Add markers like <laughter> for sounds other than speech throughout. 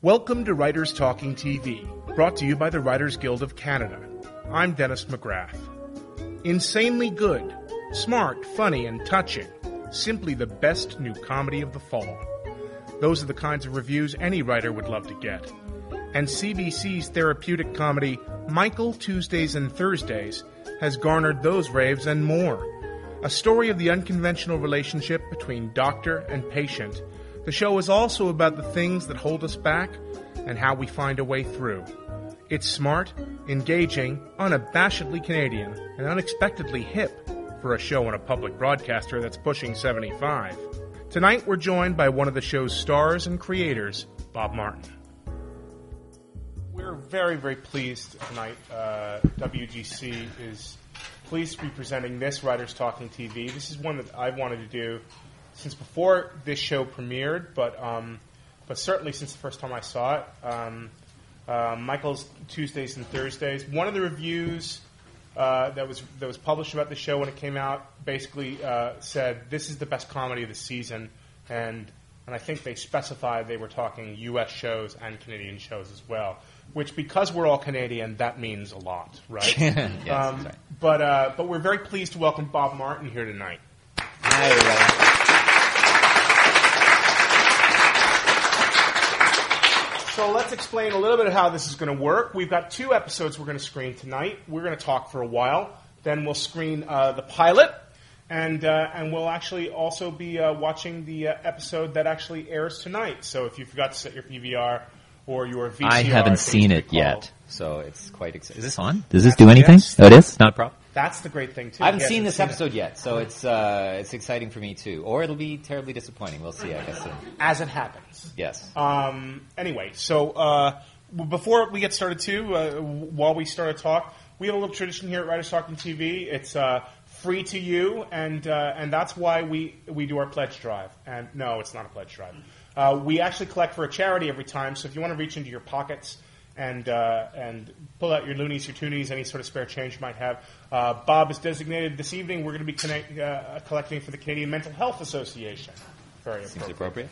Welcome to Writers Talking TV, brought to you by the Writers Guild of Canada. I'm Dennis McGrath. Insanely good, smart, funny, and touching. Simply the best new comedy of the fall. Those are the kinds of reviews any writer would love to get. And CBC's therapeutic comedy, Michael Tuesdays and Thursdays, has garnered those raves and more. A story of the unconventional relationship between doctor and patient. The show is also about the things that hold us back and how we find a way through. It's smart, engaging, unabashedly Canadian, and unexpectedly hip for a show on a public broadcaster that's pushing 75. Tonight we're joined by one of the show's stars and creators, Bob Martin. We're very, very pleased tonight. Uh, WGC is pleased to be presenting this Writers Talking TV. This is one that I've wanted to do since before this show premiered, but um, but certainly since the first time I saw it. Um, uh, Michael's Tuesdays and Thursdays. One of the reviews uh, that was that was published about the show when it came out basically uh, said this is the best comedy of the season, and and I think they specified they were talking U.S. shows and Canadian shows as well. Which, because we're all Canadian, that means a lot, right? <laughs> yes, um, right. But uh, but we're very pleased to welcome Bob Martin here tonight. Hi, everybody. So let's explain a little bit of how this is going to work. We've got two episodes we're going to screen tonight. We're going to talk for a while, then we'll screen uh, the pilot, and uh, and we'll actually also be uh, watching the uh, episode that actually airs tonight. So if you forgot to set your PVR or your VCR, I haven't seen it called, yet, so it's quite exciting. Is this on? Does this do anything? Yes. Oh, it is? Not a problem? That's the great thing too. I haven't seen this episode yet, so it's uh, it's exciting for me too. Or it'll be terribly disappointing. We'll see, I guess. Soon. as it happens. Yes. Um, anyway, so uh, before we get started, too, uh, while we start a talk, we have a little tradition here at Writers Talking TV. It's uh, free to you, and uh, and that's why we we do our pledge drive. And no, it's not a pledge drive. Uh, we actually collect for a charity every time. So if you want to reach into your pockets and uh, and pull out your loonies, your toonies, any sort of spare change you might have. Uh, Bob is designated this evening. We're going to be connect, uh, collecting for the Canadian Mental Health Association. Very Seems appropriate. appropriate.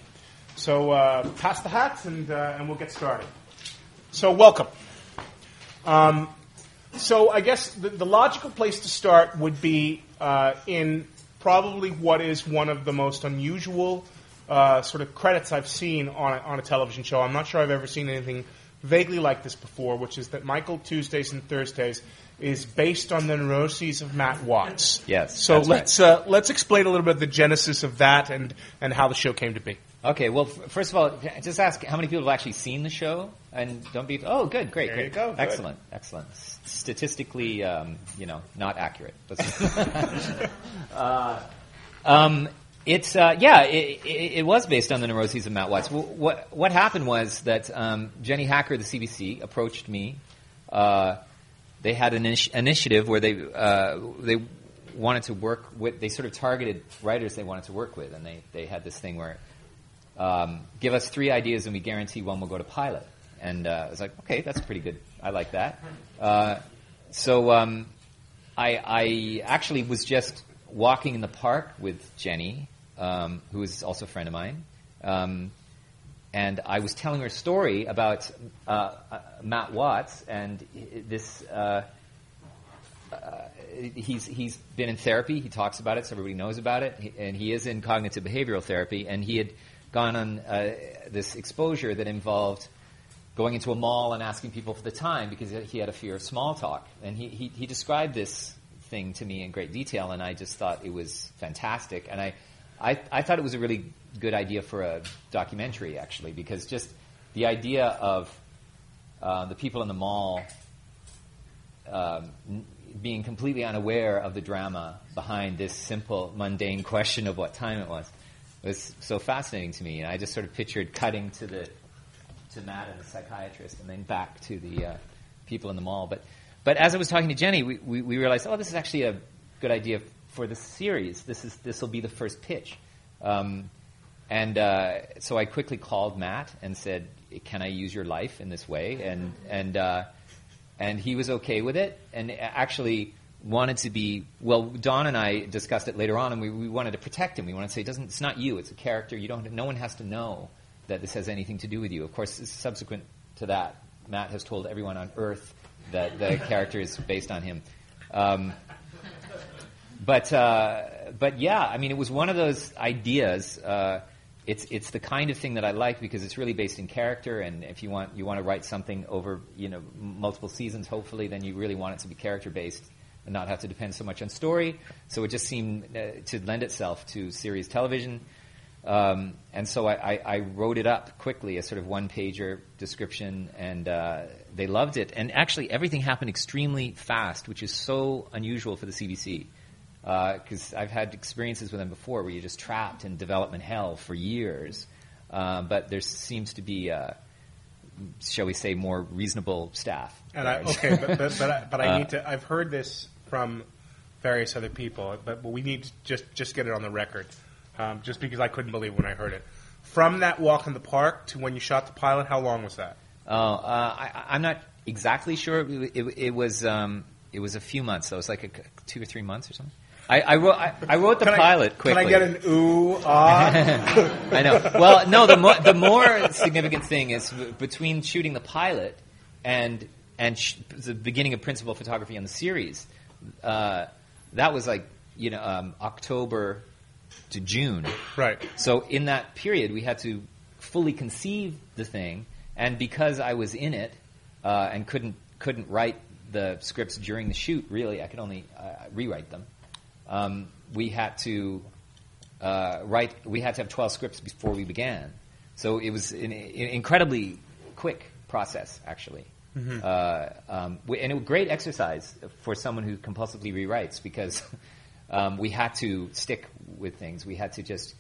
So uh, pass the hats and, uh, and we'll get started. So welcome. Um, so I guess the, the logical place to start would be uh, in probably what is one of the most unusual uh, sort of credits I've seen on a, on a television show. I'm not sure I've ever seen anything vaguely like this before, which is that Michael Tuesdays and Thursdays is based on the neuroses of Matt Watts. Yes, So let's uh, let's explain a little bit of the genesis of that and, and how the show came to be. Okay, well, f- first of all, just ask how many people have actually seen the show, and don't be. Oh, good, great, There great, go, good. excellent, excellent. S- Statistically, um, you know, not accurate. <laughs> <laughs> Uh, um, it's uh, yeah, it, it, it was based on the neuroses of Matt Watts. Wh- What what happened was that um, Jenny Hacker, the CBC, approached me. Uh, they had an initi- initiative where they uh, they wanted to work with. They sort of targeted writers they wanted to work with, and they they had this thing where um, give us three ideas and we guarantee one will go to pilot. And uh, I was like, okay, that's pretty good. I like that. Uh, so um, I, I actually was just walking in the park with Jenny, um, who is also a friend of mine. Um, and I was telling her a story about uh, uh, Matt Watts and this. Uh, uh, he's he's been in therapy. He talks about it, so everybody knows about it. And he is in cognitive behavioral therapy. And he had gone on uh, this exposure that involved going into a mall and asking people for the time because he had a fear of small talk. And he he, he described this thing to me in great detail, and I just thought it was fantastic. And I I, I thought it was a really good idea for a documentary, actually, because just the idea of uh, the people in the mall um, being completely unaware of the drama behind this simple, mundane question of what time it was was so fascinating to me. And I just sort of pictured cutting to the to Matt and the psychiatrist, and then back to the uh, people in the mall. But but as I was talking to Jenny, we, we, we realized, oh, this is actually a good idea for the series. This is this will be the first pitch. Um, and uh, so I quickly called Matt and said, "Can I use your life in this way?" And and uh, and he was okay with it, and actually wanted to be. Well, Don and I discussed it later on, and we, we wanted to protect him. We wanted to say, "It doesn't. It's not you. It's a character. You don't. No one has to know that this has anything to do with you. Of course, subsequent to that, Matt has told everyone on Earth that the character is based on him. Um, but uh, but yeah, I mean, it was one of those ideas. Uh, it's it's the kind of thing that I like because it's really based in character, and if you want you want to write something over you know multiple seasons, hopefully, then you really want it to be character based and not have to depend so much on story. So it just seemed uh, to lend itself to series television. Um, and so I, I, I, wrote it up quickly, a sort of one pager description, and uh, they loved it. And actually, everything happened extremely fast, which is so unusual for the CBC. Because uh, I've had experiences with them before where you're just trapped in development hell for years. Uh, but there seems to be, uh, shall we say, more reasonable staff. And I, okay, but, but, but, I, but I <laughs> need to. I've heard this from various other people, but, but we need to just just get it on the record um, just because I couldn't believe when I heard it. From that walk in the park to when you shot the pilot, how long was that? Oh, uh, I, am not exactly sure. It, it, it was um, it was a few months. So it was like a, two or three months or something. I, I wrote I, I, wrote the can pilot I, quickly. Can I get an ooh ah? <laughs> I know. Well, no. The more the more significant thing is between shooting the pilot and and sh- the beginning of principal photography on the series. Uh, that was like you know um, October to June. Right. So in that period, we had to fully conceive the thing, and because I was in it uh, and couldn't couldn't write the scripts during the shoot, really, I could only uh, rewrite them. Um, we had to uh, write. We had to have twelve scripts before we began. So it was an, an incredibly quick process, actually. Mm-hmm. Uh, um, and a great exercise for someone who compulsively rewrites because <laughs> um, we had to stick with things. We had to just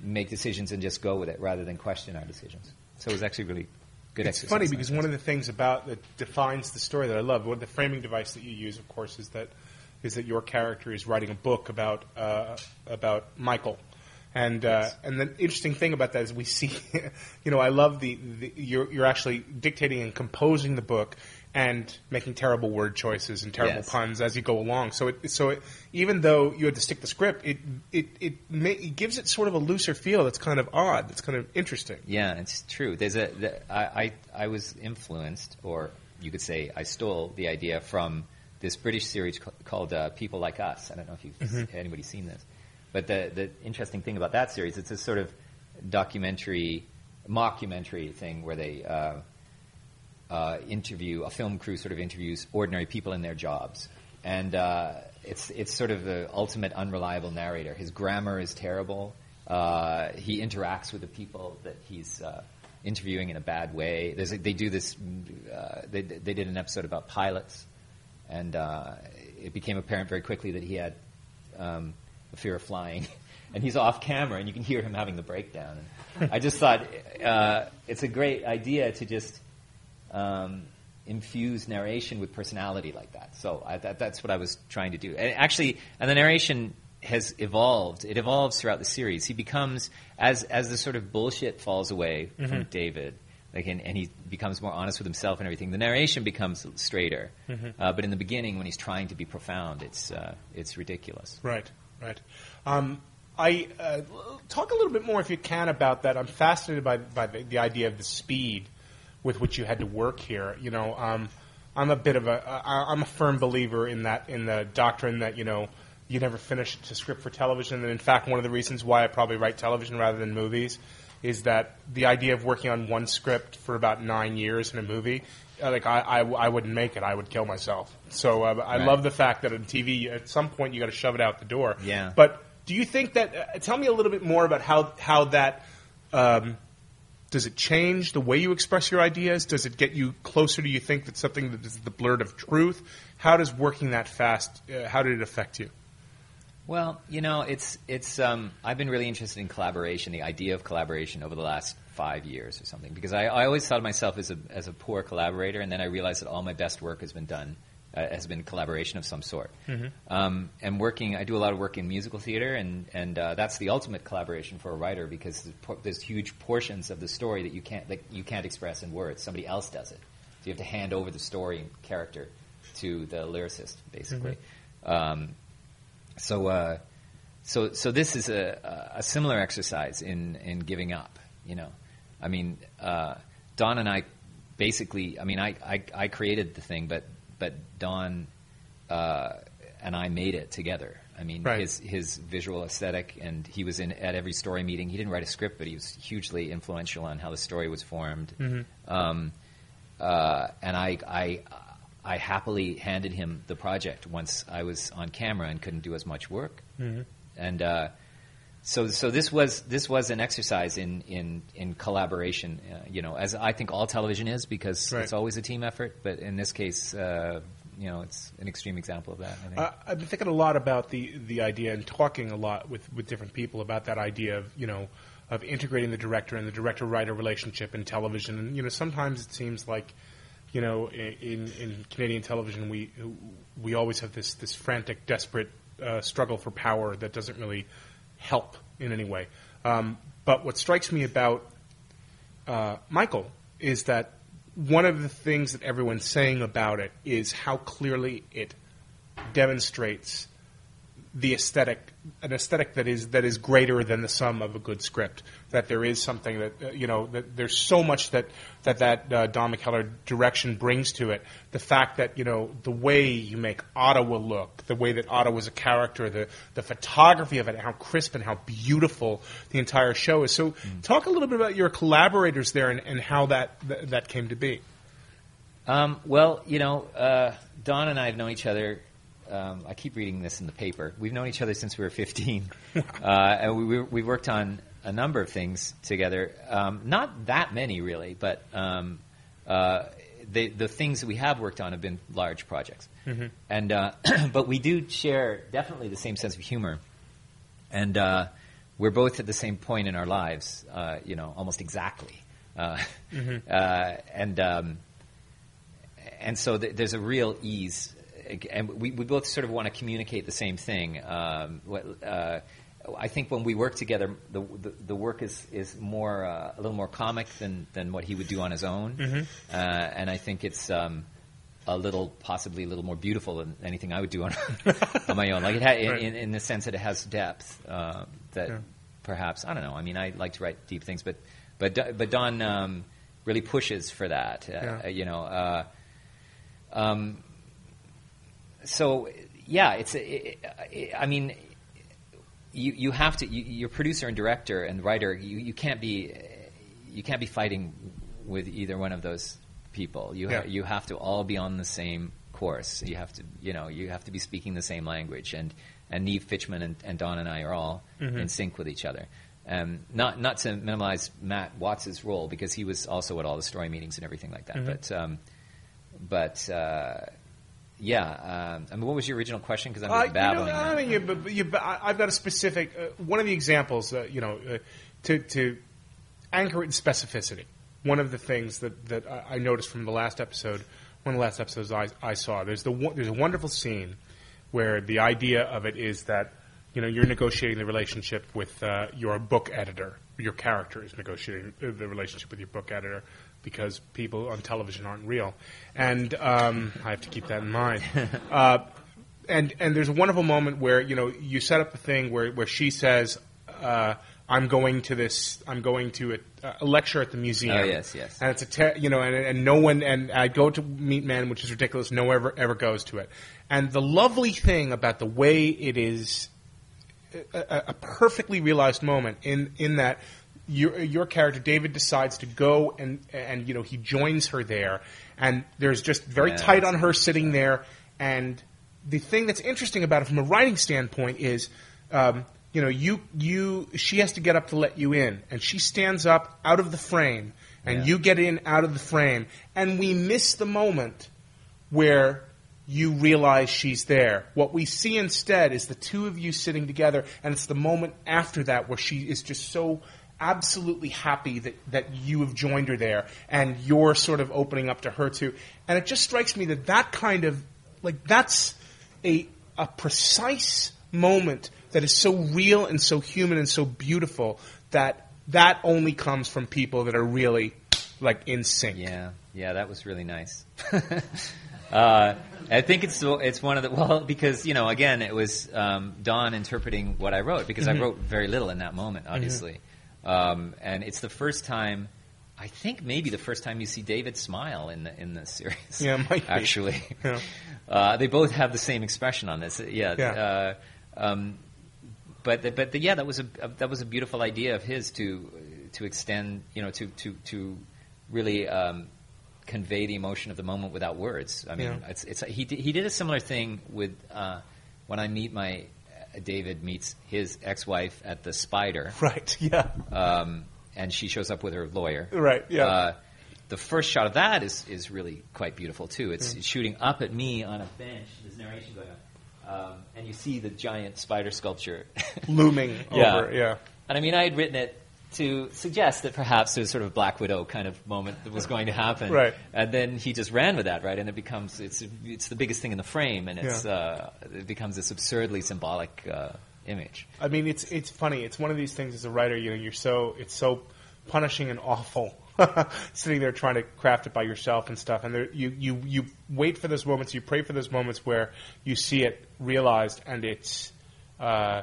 make decisions and just go with it rather than question our decisions. So it was actually really good it's exercise. funny because one of the things about that defines the story that I love, what the framing device that you use, of course, is that is that your character is writing a book about uh, about Michael. And uh, yes. and the interesting thing about that is we see, <laughs> you know, I love the, the you're you're actually dictating and composing the book, and making terrible word choices and terrible yes. puns as you go along. So it, so it, even though you had to stick the script, it it it, may, it, gives it sort of a looser feel. That's kind of odd. That's kind of interesting. Yeah, it's true. There's a the, I, I I was influenced, or you could say I stole the idea from this British series called uh, People Like Us. I don't know if you've mm-hmm. anybody's seen this, but the the interesting thing about that series, it's a sort of documentary, mockumentary thing where they. Uh, uh, interview, a film crew sort of interviews ordinary people in their jobs. And uh, it's, it's sort of the ultimate unreliable narrator. His grammar is terrible. Uh, he interacts with the people that he's uh, interviewing in a bad way. A, they do this, uh, they, they did an episode about pilots, and uh, it became apparent very quickly that he had um, a fear of flying. <laughs> and he's off camera, and you can hear him having the breakdown. And I just thought <laughs> it's a great idea to just um, infuse narration with personality like that. So I, that, that's what I was trying to do. And actually, and the narration has evolved. It evolves throughout the series. He becomes as as the sort of bullshit falls away mm-hmm. from David. Like and, and, he becomes more honest with himself and everything. The narration becomes straighter, mm-hmm. uh, but in the beginning, when he's trying to be profound, it's uh, it's ridiculous. Right, right. Um, I uh, talk a little bit more, if you can, about that. I'm fascinated by by the, the idea of the speed with which you had to work here. You know, um, I'm a bit of a I'm a firm believer in that in the doctrine that you know you never finish a script for television. And in fact, one of the reasons why I probably write television rather than movies is that the idea of working on one script for about nine years in a movie, uh, like I, I, I wouldn't make it. I would kill myself. So uh, I right. love the fact that on TV, at some point, you got to shove it out the door. Yeah. But do you think that? Uh, tell me a little bit more about how how that. Um, does it change the way you express your ideas? Does it get you closer to you think that something that is the blurt of truth? How does working that fast? Uh, how did it affect you? Well, you know, it's it's. Um, I've been really interested in collaboration, the idea of collaboration over the last five years or something, because I, I always thought of myself as a as a poor collaborator, and then I realized that all my best work has been done uh, has been collaboration of some sort. Mm-hmm. Um, and working, I do a lot of work in musical theater, and and uh, that's the ultimate collaboration for a writer because there's huge portions of the story that you can't that you can't express in words. Somebody else does it, so you have to hand over the story and character to the lyricist, basically. Mm-hmm. Um, so. Uh, so, so this is a, a similar exercise in, in giving up, you know. I mean, uh, Don and I basically. I mean, I, I, I created the thing, but but Don uh, and I made it together. I mean, Right. his his visual aesthetic, and he was in at every story meeting. He didn't write a script, but he was hugely influential on how the story was formed. Um, uh, and I, I, I happily handed him the project once I was on camera and couldn't do as much work. And uh, so, so this was this was an exercise in in in collaboration. Uh, you know, as I think all television is, because Right. it's always a team effort. But in this case, uh, you know, it's an extreme example of that. I think. I've been thinking a lot about the the idea and talking a lot with, with different people about that idea of you know of integrating the director and the director writer relationship in television. And you know, sometimes it seems like you know in in Canadian television we we always have this this frantic, desperate uh, struggle for power that doesn't really help in any way. Um, but what strikes me about uh, Michael is that one of the things that everyone's saying about it is how clearly it demonstrates the aesthetic, an aesthetic that is that is greater than the sum of a good script. That there is something that uh, you know that there's so much that that that uh, Don McKellar direction brings to it. The fact that you know the way you make Ottawa look, the way that Ottawa is a character, the the photography of it, how crisp and how beautiful the entire show is. So, talk a little bit about your collaborators there and, and how that th- that came to be. Um, well, you know, uh, Don and I have known each other. Um, I keep reading this in the paper. We've known each other since we were 15, <laughs> uh, and we, we we worked on a number of things together. Um, not that many, really, but um, uh, the the things that we have worked on have been large projects. And uh, <clears throat> but we do share definitely the same sense of humor, and uh, we're both at the same point in our lives. Uh, you know, almost exactly. Uh, <laughs> uh, and um, and so th- there's a real ease, and we, we both sort of want to communicate the same thing. Um, what, uh, I think when we work together, the the, the work is is more uh, a little more comic than than what he would do on his own, uh, and I think it's. Um, a little, possibly a little more beautiful than anything I would do on, <laughs> on my own. Like it Right. in, in the sense that it has depth uh, that Yeah. perhaps I don't know. I mean, I like to write deep things, but but but Don um, really pushes for that. Uh, Yeah. You know, uh, um, so yeah, it's. It, it, I mean, you you have to. You, your producer and director and writer. You, you can't be you can't be fighting with either one of those people. You ha- you have to all be on the same course. You have to you know you have to be speaking the same language. And and Niv Fichman and, and Don and I are all in sync with each other. Um, not not to minimize Matt Watts's role because he was also at all the story meetings and everything like that. But um, but uh, yeah, um, I mean, what was your original question? Because I'm Uh, just babbling. You know. I mean, you, you, I've got a specific uh, one of the examples. Uh, you know, uh, to to anchor it in specificity. One of the things that, that I noticed from the last episode, one of the last episodes I, I saw, there's the there's a wonderful scene where the idea of it is that you know you're negotiating the relationship with uh, your book editor. Your character is negotiating uh, the relationship with your book editor because people on television aren't real, and um, I have to keep that in mind. Uh, and and there's a wonderful moment where you know you set up the thing where where she says, uh, "I'm going to this. I'm going to a, a lecture at the museum." Oh, yes, yes. And it's a te- you know, and, and no one and I go to meet men, which is ridiculous. No one ever ever goes to it. And the lovely thing about the way it is a, a- a perfectly realized moment in in that your your character David decides to go and and you know he joins her there. And there's just very Yeah, tight on her sitting there. And the thing that's interesting about it from a writing standpoint is um, you know you you she has to get up to let you in. And she stands up out of the frame. And Yeah. you get in out of the frame. And we miss the moment where you realize she's there. What we see instead is the two of you sitting together, and it's the moment after that where she is just so absolutely happy that, that you have joined her there, and you're sort of opening up to her too. And it just strikes me that that kind of, like, that's a, a precise moment that is so real and so human and so beautiful that that only comes from people that are really, like, in sync. Yeah, yeah, that was really nice. <laughs> uh, I think it's it's one of the well because you know again it was um, Don interpreting what I wrote because I wrote very little in that moment obviously, um, and it's the first time I think maybe the first time you see David smile in the in the series. Yeah, might actually. Yeah. <laughs> Uh, they both have the same expression on this. Yeah. Yeah. Uh, um, but the, but the, yeah, that was a, a that was a beautiful idea of his to to extend, you know, to to to really um, convey the emotion of the moment without words. I mean, Yeah. it's it's he did, he did a similar thing with uh, when I meet my David meets his ex-wife at the Spider, <laughs> Right. Yeah. um, and she shows up with her lawyer. Right, yeah. Uh, the first shot of that is, is really quite beautiful too. It's Mm. shooting up at me on a bench. There's narration going on, um, and you see the giant spider sculpture <laughs> Looming Yeah. over. Yeah. And I mean, I had written it to suggest that perhaps there's sort of a Black Widow kind of moment that was going to happen. Right. And then he just ran with that, right? And it becomes it's it's the biggest thing in the frame, and it's Yeah. uh, it becomes this absurdly symbolic uh, image. I mean, it's it's funny. It's one of these things as a writer. You know, you're so it's so punishing and awful. <laughs> Sitting there trying to craft it by yourself and stuff, and there, you you you wait for those moments. You pray for those moments where you see it realized, and it's uh,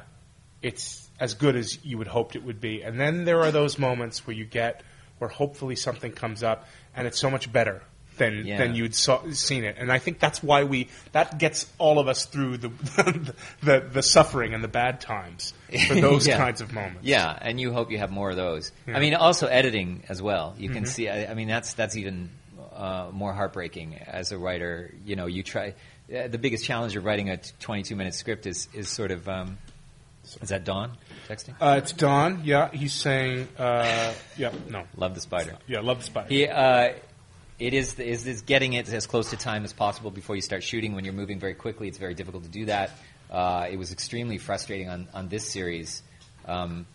it's as good as you would hoped it would be. And then there are those moments where you get where hopefully something comes up, and it's so much better than Yeah. than you'd saw, seen it. And I think that's why we that gets all of us through the <laughs> the, the suffering and the bad times for <laughs> those Yeah. kinds of moments. Yeah, and you hope you have more of those. Yeah. Mm-hmm. I mean, also editing as well. You can see. I, I mean, that's that's even uh, more heartbreaking as a writer. You know, you try. Uh, the biggest challenge of writing a 22 minute script is is sort of. Um, is that Don texting? Uh, it's Don. Yeah, he's saying. Uh, yeah, no. Love the spider. Yeah, love the spider. He, uh, it is is is getting it as close to time as possible before you start shooting. When you're moving very quickly, it's very difficult to do that. Uh, it was extremely frustrating on, on this series. Um,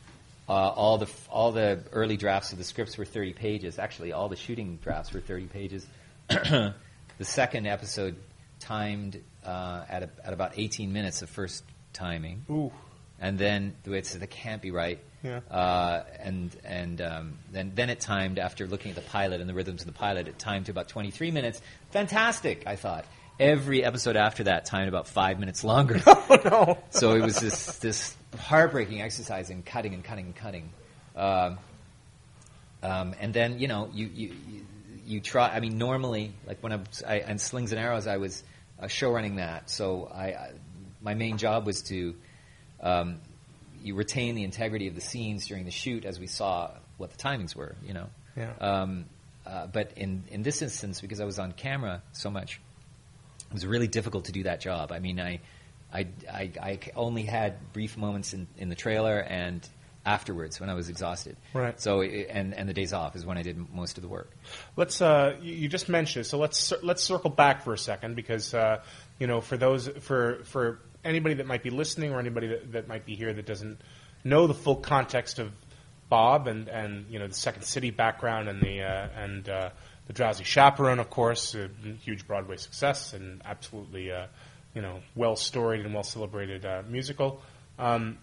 uh, all the all the early drafts of the scripts were 30 pages. Actually, all the shooting drafts were 30 pages. <clears throat> the second episode timed uh, at a, at about 18 minutes of first timing Ooh. And then it's that can't be right. Yeah. Uh, and and um, then then it timed after looking at the pilot and the rhythms of the pilot. It timed to about 23 minutes. Fantastic, I thought. Every episode after that timed about five minutes longer. <laughs> Oh no. so it was this this heartbreaking exercise in cutting and cutting and cutting. Um, um, and then you know you, you you try. I mean, normally like when I'm I and Slings and Arrows, I was uh, show running that. So I, I my main job was to um, you retain the integrity of the scenes during the shoot as we saw what the timings were. You know. Yeah. Um, uh, but in in this instance, because I was on camera so much, it was really difficult to do that job. I mean, I, I, I, I only had brief moments in, in the trailer and afterwards when I was exhausted. Right. So, and, and the days off is when I did most of the work. Let's. Uh, you just mentioned it, so let's let's circle back for a second because uh, you know for those for for anybody that might be listening or anybody that, that might be here that doesn't know the full context of Bob and and you know the Second City background and the uh, and uh, the Drowsy Chaperone, of course, a huge Broadway success and absolutely uh, you know well storied and well celebrated uh, musical. Um,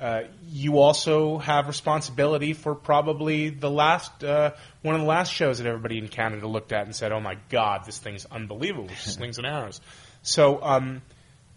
uh, you also have responsibility for probably the last uh, one of the last shows that everybody in Canada looked at and said, "Oh my God, this thing's unbelievable!" Slings <laughs> and Arrows. So, um,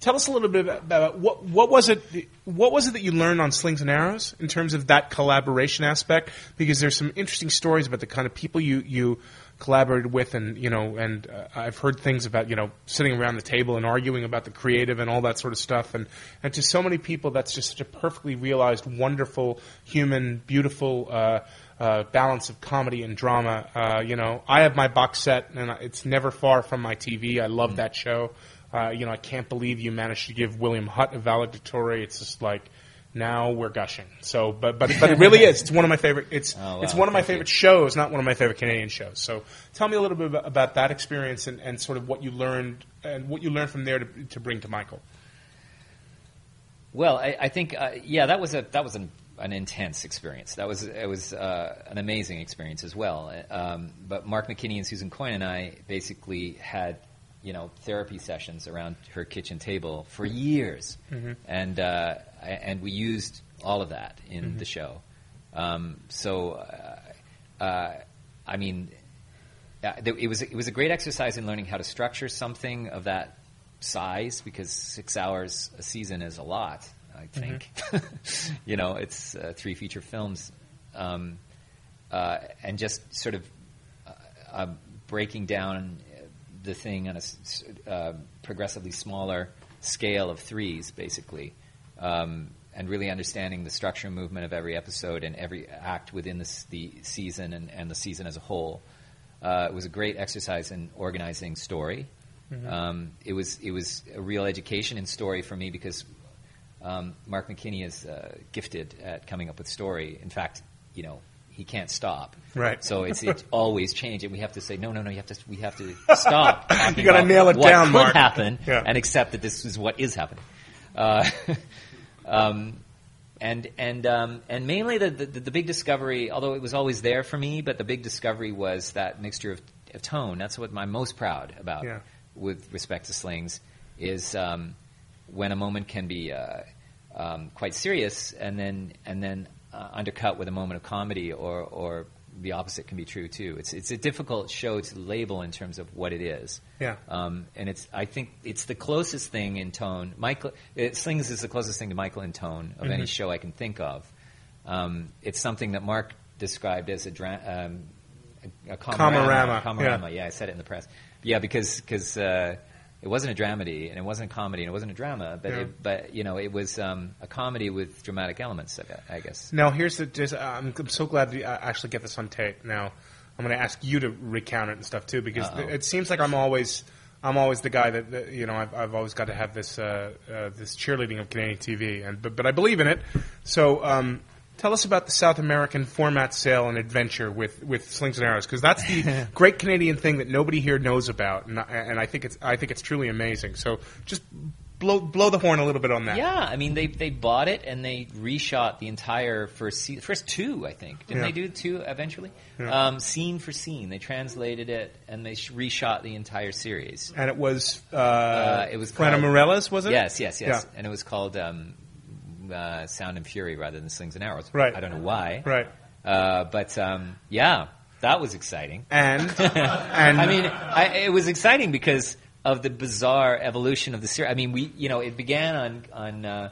tell us a little bit about, about what what was it what was it that you learned on Slings and Arrows in terms of that collaboration aspect? Because there's some interesting stories about the kind of people you you collaborated with, and you know, and uh, I've heard things about you know sitting around the table and arguing about the creative and all that sort of stuff, and and to so many people, that's just such a perfectly realized, wonderful, human, beautiful. Uh, uh, balance of comedy and drama. Uh, you know, I have my box set, and it's never far from my TV. I love that show. Uh, you know, I can't believe you managed to give William Hutt a valedictory. It's just like now we're gushing. So, but but but it really is. It's one of my favorite. It's <laughs> Oh, wow. it's one of my Thank you. favorite shows, not one of my favorite Canadian shows. So, tell me a little bit about, about that experience and, and sort of what you learned and what you learned from there to, to bring to Michael. Well, I, I think uh, yeah, that was a that was an, an intense experience. That was it was uh, an amazing experience as well. Um, but Mark McKinney and Susan Coyne and I basically had you know therapy sessions around her kitchen table for years, and uh, and we used all of that in the show. Um, so, uh, uh, I mean, uh, it was it was a great exercise in learning how to structure something of that size because six hours a season is a lot. I think, <laughs> you know, it's uh, three feature films. Um, uh, and just sort of breaking down the thing on a uh, progressively smaller scale of threes, basically, um, and really understanding the structure and movement of every episode and every act within the, the season and, and the season as a whole. Uh, it was a great exercise in organizing story. Um, it was it was a real education in story for me because um, Mark McKinney is uh, gifted at coming up with story. In fact, you know he can't stop. Right. So it's it's <laughs> always changing. We have to say no, no, no. You have to we have to stop. <laughs> You gotta nail it what down, could Mark. happen, Yeah. and accept that this is what is happening. Uh, <laughs> um, and and um, and mainly the, the the big discovery, although it was always there for me, but the big discovery was that mixture of, of tone. That's what I'm most proud about Yeah. with respect to slings is um, when a moment can be uh, um, quite serious and then and then uh, undercut with a moment of comedy, or or the opposite can be true too. It's it's a difficult show to label in terms of what it is. Yeah. Um, and it's I think it's the closest thing in tone. Michael it, Slings is the closest thing to Michael in tone of Mm-hmm. any show I can think of. Um, it's something that Mark described as a, dra- um, a, a Comorama, Comorama, yeah. yeah. I said it in the press. Yeah, because because uh, it wasn't a dramedy and it wasn't a comedy and it wasn't a drama, but Yeah. it, but you know it was um, a comedy with dramatic elements. I guess. Now, here's the. Just, I'm, I'm so glad to uh, actually get this on tape. Now, I'm going to ask you to recount it and stuff too, because it seems like I'm always, I'm always the guy that, that you know, I've, I've always got to have this, uh, uh, this cheerleading of Canadian TV, and but, but I believe in it. So, um, tell us about the South American format sale and adventure with, with slings and arrows, because that's the <laughs> great Canadian thing that nobody here knows about, and, I- and I think it's, I think it's truly amazing. So, just blow, blow the horn a little bit on that. Yeah, I mean they they bought it and they reshot the entire first se- first two. I think didn't Yeah. they do two eventually? Yeah. Um, scene for scene, they translated it and they sh- reshot the entire series. And it was, uh, it was Fernando Meirelles, was it? Yes, yes, yes. Yeah. And it was called um, uh, Sound and Fury rather than Slings and Arrows. Right. I don't know why. Right. Uh, but um, yeah, that was exciting. And <laughs> and I mean, I, it was exciting because of the bizarre evolution of the series. I mean, we you know it began on on uh,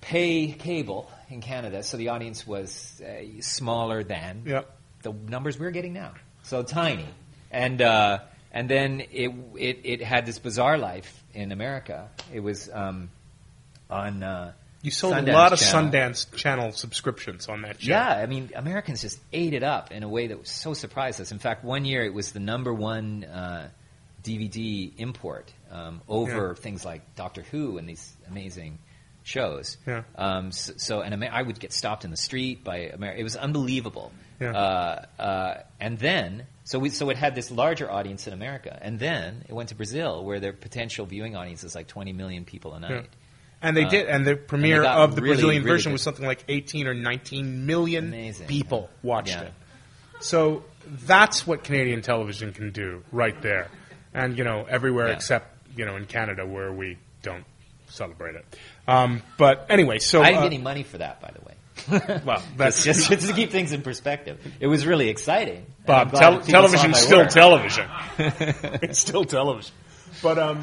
pay cable in Canada, so the audience was uh, smaller than yeah, the numbers we're getting now, so tiny, and uh, and then it, it it had this bizarre life in America. It was um, on. Uh, you sold Sundance a lot of Channel. Sundance Channel subscriptions on that show. Yeah, I mean, Americans just ate it up in a way that was so surprised us. In fact, one year it was the number one uh, DVD import um, over Yeah. things like Doctor Who and these amazing shows. Yeah. Um, so, so, and I would get stopped in the street by Amer- It was unbelievable. Yeah. Uh, uh, and then, so we, so it had this larger audience in America, and then it went to Brazil, where their potential viewing audience is like 20 million people a night. Yeah. And they Uh, did, and the premiere got of the really, Brazilian really version good. was something like 18 or 19 million Amazing. people watched Yeah. it. So that's what Canadian television can do right there. And, you know, everywhere Yeah. except, you know, in Canada where we don't celebrate it. Um, but anyway, so. I didn't uh, get any money for that, by the way. <laughs> Well, that's just, <laughs> just to keep things in perspective. It was really exciting. And Bob, I'm tel- that people saw television's still work. television. <laughs> it's still television. But um,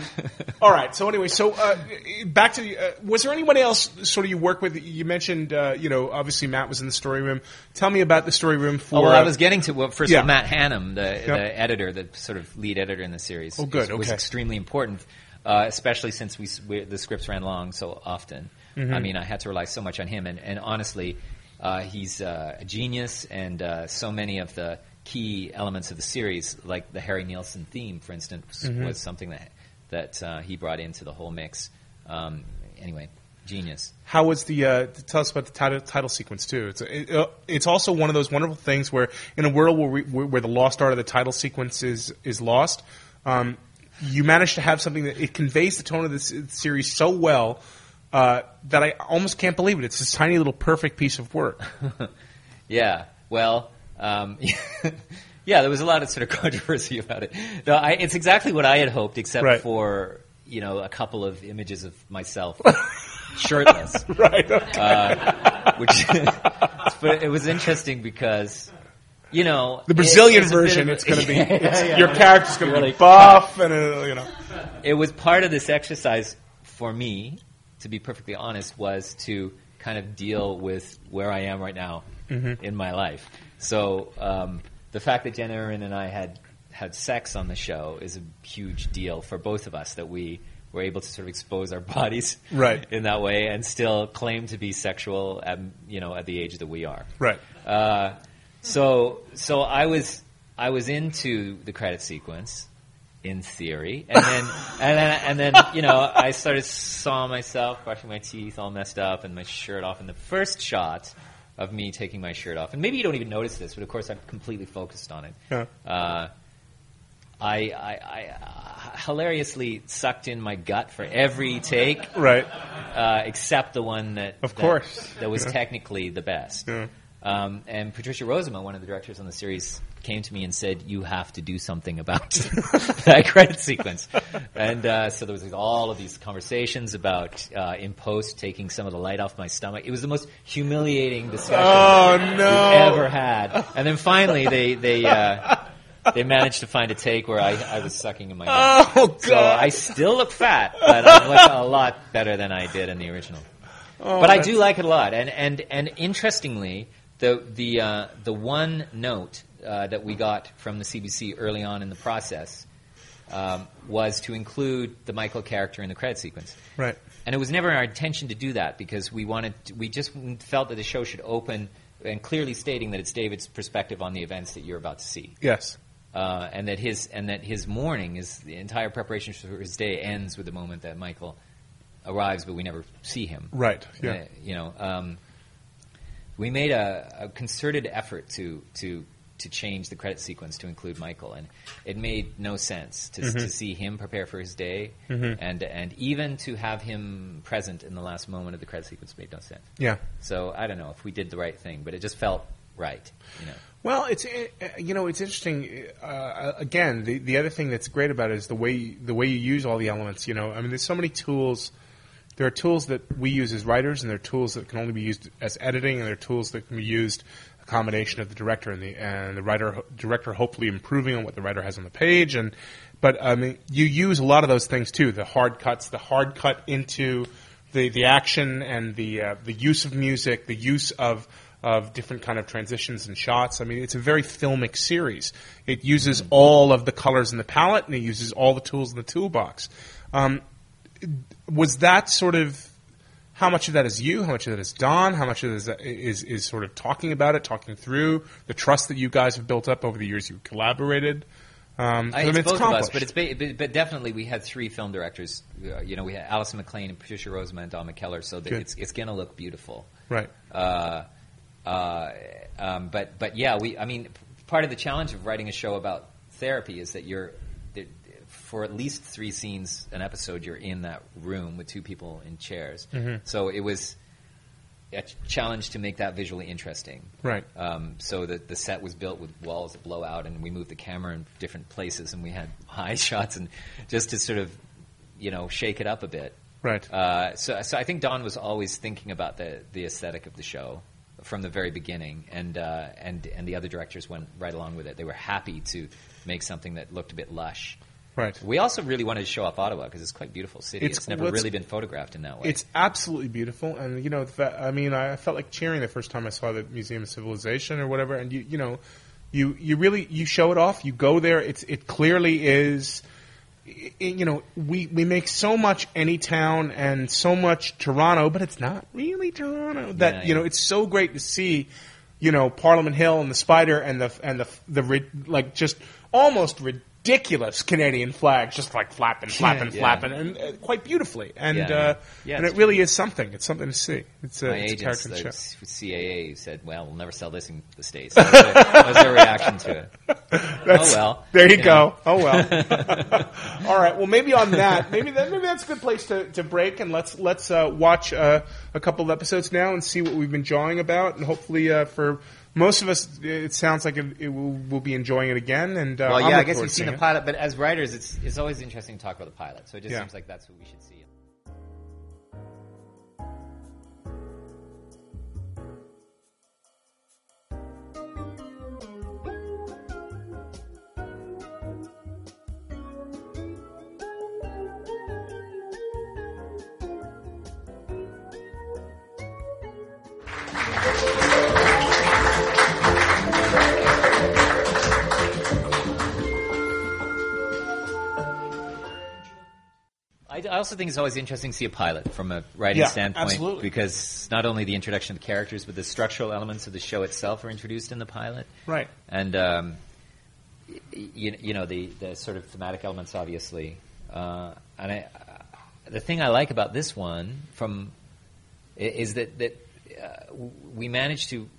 all right. So anyway, so uh, back to uh, was there anyone else sort of you work with? You mentioned uh, you know obviously Matt was in the story room. Tell me about the story room for. Oh, well, I was getting to well, first Yeah. of all, Matt Hannum, the, the editor, the sort of lead editor in the series. Oh, good, Was, was extremely important, uh, especially since we, we the scripts ran long so often. Mm-hmm. I mean, I had to rely so much on him, and, and honestly, uh, he's uh, a genius, and uh, so many of the key elements of the series, like the Harry Nilsson theme, for instance, Mm-hmm. was something that that uh, he brought into the whole mix. Um, anyway, genius. How was the? Uh, tell us about the title, title sequence too. It's it, uh, it's also one of those wonderful things where in a world where we, where the lost art of the title sequence is is lost, um, you manage to have something that it conveys the tone of this series so well uh, that I almost can't believe it. It's this tiny little perfect piece of work. <laughs> Yeah. Well, um, <laughs> yeah, there was a lot of sort of <laughs> controversy about it. No, I, it's exactly what I had hoped, except Right. for you know a couple of images of myself <laughs> shirtless, right. uh, which. but it was interesting because. You know, The Brazilian it- it's version, a- it's going to be Yeah, yeah, your yeah. character's going to Really be buff and uh, you know. it was part of this exercise for me, to be perfectly honest, was to kind of deal with where I am right now Mm-hmm. in my life. So um, the fact that Jen Erin and I had had sex on the show is a huge deal for both of us. That we were able to sort of expose our <laughs> bodies Right. in that way and still claim to be sexual at you know at the age that we are. Right. Uh, so so I was I was into the credit sequence in theory, and then <laughs> and then and then you know I started saw myself brushing my teeth all messed up and my shirt off, in the first shot of me taking my shirt off, and maybe you don't even notice this, but of course I'm completely focused on it. Yeah. Uh, I, I, I uh, hilariously sucked in my gut for every take, Right. uh, except the one that Of that- course. that, was Yeah. technically the best. Yeah. Um, and Patricia Rozema, one of the directors on the series, came to me and said, "You have to do something about <laughs> that credit sequence." And uh, so there was all of these conversations about uh, in post taking some of the light off my stomach. It was the most humiliating discussion Oh we've ever had. And then finally, they they uh, they managed to find a take where I, I was sucking in my gut. Oh god. So I still look fat, but I look a lot better than I did in the original. Oh, but I do like it a lot, and and and interestingly, the the uh, the one note uh, that we got from the CBC early on in the process um, was to include the Michael character in the credit sequence. Right. And it was never our intention to do that because we wanted, we just felt that the show should open and clearly stating that it's David's perspective on the events that you're about to see Yes. uh, and that his and that his morning is the entire preparation for his day ends with the moment that Michael arrives, but we never see him. Right. Yeah. Uh, you know, um, we made a, a concerted effort to to to change the credit sequence to include Michael, and it made no sense to, Mm-hmm. to see him prepare for his day, and and even to have him present in the last moment of the credit sequence made no sense. Yeah. So I don't know if we did the right thing, but it just felt right. You know. Well, it's uh, you know it's interesting. Uh, again, the the other thing that's great about it is the way the way you use all the elements. You know, I mean, there's so many tools. There are tools that we use as writers, and there are tools that can only be used as editing, and there are tools that can be used a combination of the director and the and the writer director hopefully improving on what the writer has on the page. And but I mean, you use a lot of those things too. The hard cuts, the hard cut into the the action and the uh, the use of music, the use of of different kind of transitions and shots. I mean, it's a very filmic series. It uses all of the colors in the palette and it uses all the tools in the toolbox. Um, was that sort of how much of that is you? How much of that is Don? How much of that is, is is sort of talking about it, talking through the trust that you guys have built up over the years you've collaborated? Um, I, I mean, it's both of us, but it's ba- but, but definitely we had three film directors. Uh, you know, we had Alison MacLean and Patricia Rozema and Don McKellar, so that it's it's going to look beautiful. right. Uh, uh, um, but but yeah, we. I mean, part of the challenge of writing a show about therapy is that you're for at least three scenes an episode. You're in that room with two people in chairs. Mm-hmm. So it was a challenge to make that visually interesting. Right. Um, so that the set was built with walls that blow out, and we moved the camera in different places, and we had <laughs> high shots, and just to sort of, you know, shake it up a bit. Right. Uh, so, so I think Don was always thinking about the the aesthetic of the show from the very beginning, and uh, and and the other directors went right along with it. They were happy to make something that looked a bit lush. Right. We also really wanted to show off Ottawa because it's quite a beautiful city. It's- It's, never really been photographed in that way. It's absolutely beautiful, and you know, the I mean, I felt like cheering the first time I saw the Museum of Civilization or whatever, and you, you know, you you really you show it off. You go there. It's it clearly is. i- i- You know, we we make so much any town and so much Toronto, but it's not really Toronto. That Yeah, you know, it's so great to see. You know, Parliament Hill and the Spider and the and the the like just almost ridiculous Canadian flags, just like flapping, flapping, Yeah. flapping, and uh, quite beautifully. And Yeah, uh, yeah. And it really is something. It's something to see. It's a, My it's a character show. CAA, said, "Well, we'll never sell this in the states." That was their, that was their reaction to it. <laughs> That's- oh well. There you go. Oh well. <laughs> <laughs> All right. Well, maybe on that, maybe that, maybe that's a good place to, to break, and let's let's uh, watch uh, a couple of episodes now and see what we've been jawing about, and hopefully uh, for most of us, it sounds like it, it will, we'll be enjoying it again. And uh, Well, yeah, I guess we've seen the it. pilot, but as writers, it's it's always interesting to talk about the pilot. So it just Yeah. seems like that's what we should see. I also think it's always interesting to see a pilot from a writing Yeah, standpoint absolutely. because not only the introduction of the characters, but the structural elements of the show itself are introduced in the pilot. Right. And um, y- you, you know the, the sort of thematic elements, obviously. Uh, and I, the thing I like about this one from is that that uh, we managed to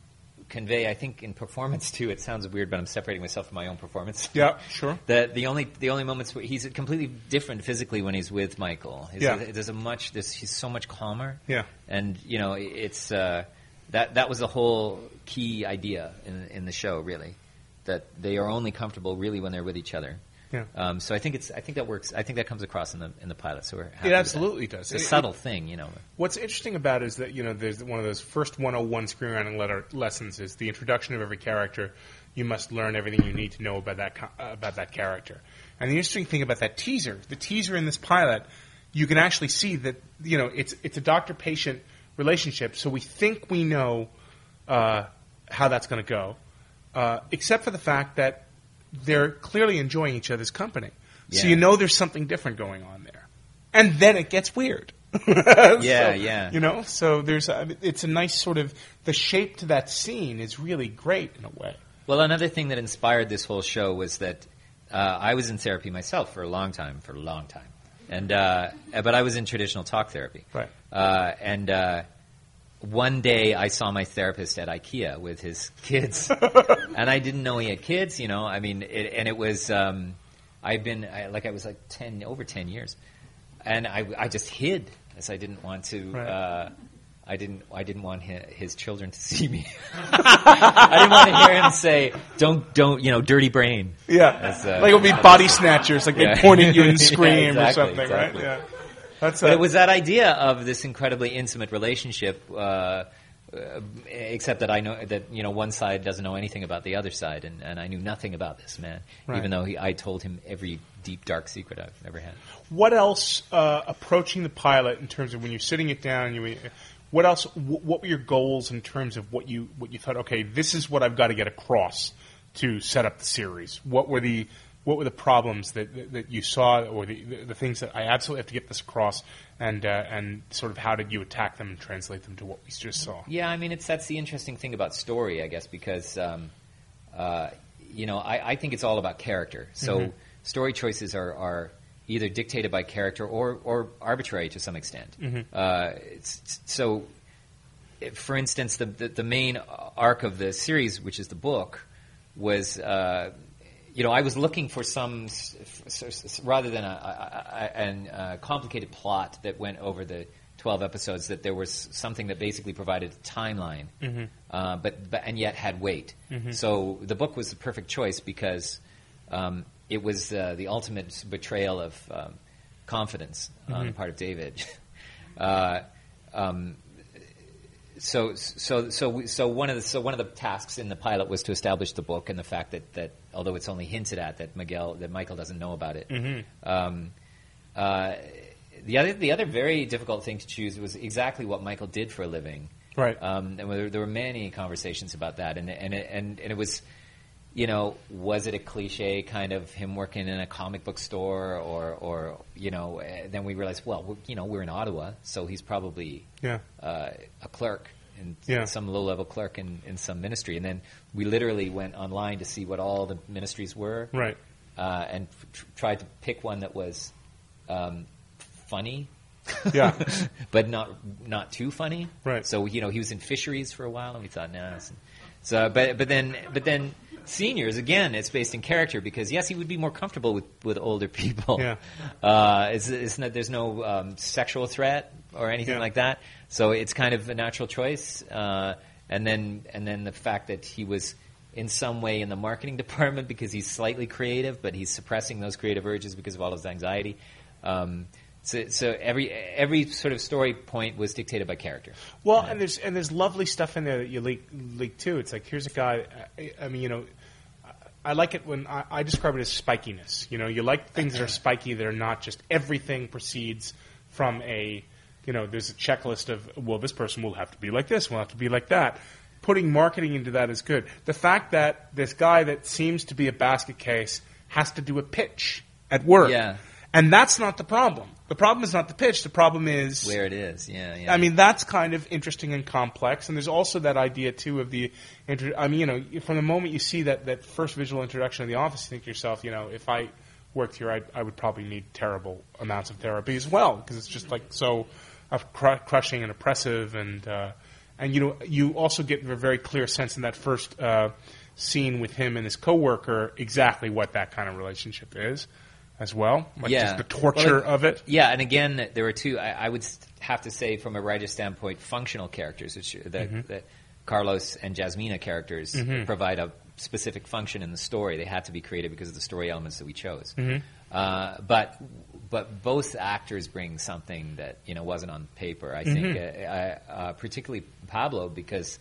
convey. I think in performance too. It sounds weird, but I'm separating myself from my own performance. Yeah, sure. <laughs> The the only the only moments where he's completely different physically when he's with Michael. He's, Yeah. there's a much there's, he's so much calmer. Yeah. and you know it's uh, that that was the whole key idea in in the show really that they are only comfortable really when they're with each other. Yeah. Um, so I think it's I think that works. I think that comes across in the in the pilot. So we're happy It absolutely does. It's a It- subtle thing, you know. What's interesting about it is that you know there's one of those first 101 screenwriting letter lessons is the introduction of every character. You must learn everything you need to know about that uh, about that character. And the interesting thing about that teaser, the teaser in this pilot, you can actually see that you know it's it's a doctor patient relationship. So we think we know uh, how that's going to go, uh, except for the fact that they're clearly enjoying each other's company. So you know there's something different going on there, and then it gets weird. <laughs> Yeah, So, yeah. You know, so there's mean, it's a nice sort of the shape to that scene is really great in a way. Well, another thing that inspired this whole show was that uh, I was in therapy myself for a long time, for a long time, and uh, but I was in traditional talk therapy. Right. Uh, and uh, one day I saw my therapist at IKEA with his kids, <laughs> and I didn't know he had kids. You know, I mean, it, and it was um, I've been I, like I was like ten over ten years, and I I just hid as I didn't want to. Right. Uh, I didn't. I didn't want his, his children to see me. <laughs> I didn't want to hear him say, "Don't, don't," you know, dirty brain. Yeah, As, uh, like it'll be body snatchers, like Yeah. they point at you and <laughs> scream exactly, or something, exactly. right? Yeah, that's But uh, it was that idea of this incredibly intimate relationship, uh, uh, except that I know that you know one side doesn't know anything about the other side, and, and I knew nothing about this man, Right. even though he, I told him every deep dark secret I've ever had. What else uh, approaching the pilot in terms of when you're sitting it down? You, what else? wh- What were your goals in terms of what you what you thought? Okay, this is what I've got to get across to set up the series. What were the what were the problems that that, that you saw, or the, the the things that I absolutely have to get this across, and uh, and sort of how did you attack them and translate them to what we just saw? Yeah, I mean, it's that's the interesting thing about story, I guess, because um, uh, you know I, I think it's all about character. So story choices are, are either dictated by character or or arbitrary to some extent. Uh, it's, so, for instance, the, the the main arc of the series, which is the book, was. You know, I was looking for some, rather than a, a, a, an, uh complicated plot that went over the 12 episodes, that there was something that basically provided a timeline, uh, but, but and yet had weight. So the book was the perfect choice because um, it was uh, the ultimate betrayal of um, confidence on the part of David. <laughs> uh, um, so so so we, so one of the so one of the tasks in the pilot was to establish the book and the fact that, that although it's only hinted at that Miguel that Michael doesn't know about it. Um, uh, the other the other very difficult thing to choose was exactly what Michael did for a living. Right. Um, and there, there were many conversations about that, and and it, and, and it was. You know, was it a cliche kind of him working in a comic book store, or, or you know? eh, Then we realized, well, we're, you know, we're in Ottawa, so he's probably Yeah. uh, a clerk in Yeah. some low level clerk in, in some ministry. And then we literally went online to see what all the ministries were. Right. Uh, and tr- tried to pick one that was um, funny. Yeah. <laughs> but not not too funny. Right. So you know he was in fisheries for a while, and we thought, nah. So, but but then but then seniors again, it's based in character because yes, he would be more comfortable with, with older people. Yeah. <laughs> Uh, it's, it's not, there's no um, sexual threat or anything Yeah. like that, so it's kind of a natural choice. Uh, and then and then the fact that he was in some way in the marketing <laughs> department because he's slightly creative, but he's suppressing those creative urges because of all his anxiety. Um, so, so every every sort of story point was dictated by character. Well, and there's and there's lovely stuff in there that you leak leak too. It's like here's a guy. I, I mean, you know, I, I like it when I, I describe it as spikiness. You know, you like things that are spiky that are not just everything proceeds from a. You know, there's a checklist of well, this person will have to be like this, will have to be like that. Putting marketing into that is good. The fact that this guy that seems to be a basket case has to do a pitch at work, Yeah. and that's not the problem. The problem is not the pitch. The problem is where it is. Yeah, yeah. I mean, that's kind of interesting and complex. And there's also that idea too of the. Intro- I mean, you know, from the moment you see that that first visual introduction of the office, you think to yourself, you know, if I worked here, I, I would probably need terrible amounts of therapy as well because it's just like so uh, cr- crushing and oppressive, and uh, and you know, you also get a very clear sense in that first uh, scene with him and his coworker exactly what that kind of relationship is as well, like Yeah. just the torture Well, like- of it. Yeah, and again, there were two. I, I would have to say, from a writer's standpoint, functional characters, which that, Mm-hmm. that Carlos and Jasmina characters provide a specific function in the story. They had to be created because of the story elements that we chose. Mm-hmm. Uh, but but both actors bring something that you know wasn't on paper. I think, Mm-hmm. uh, uh, uh, particularly Pablo, because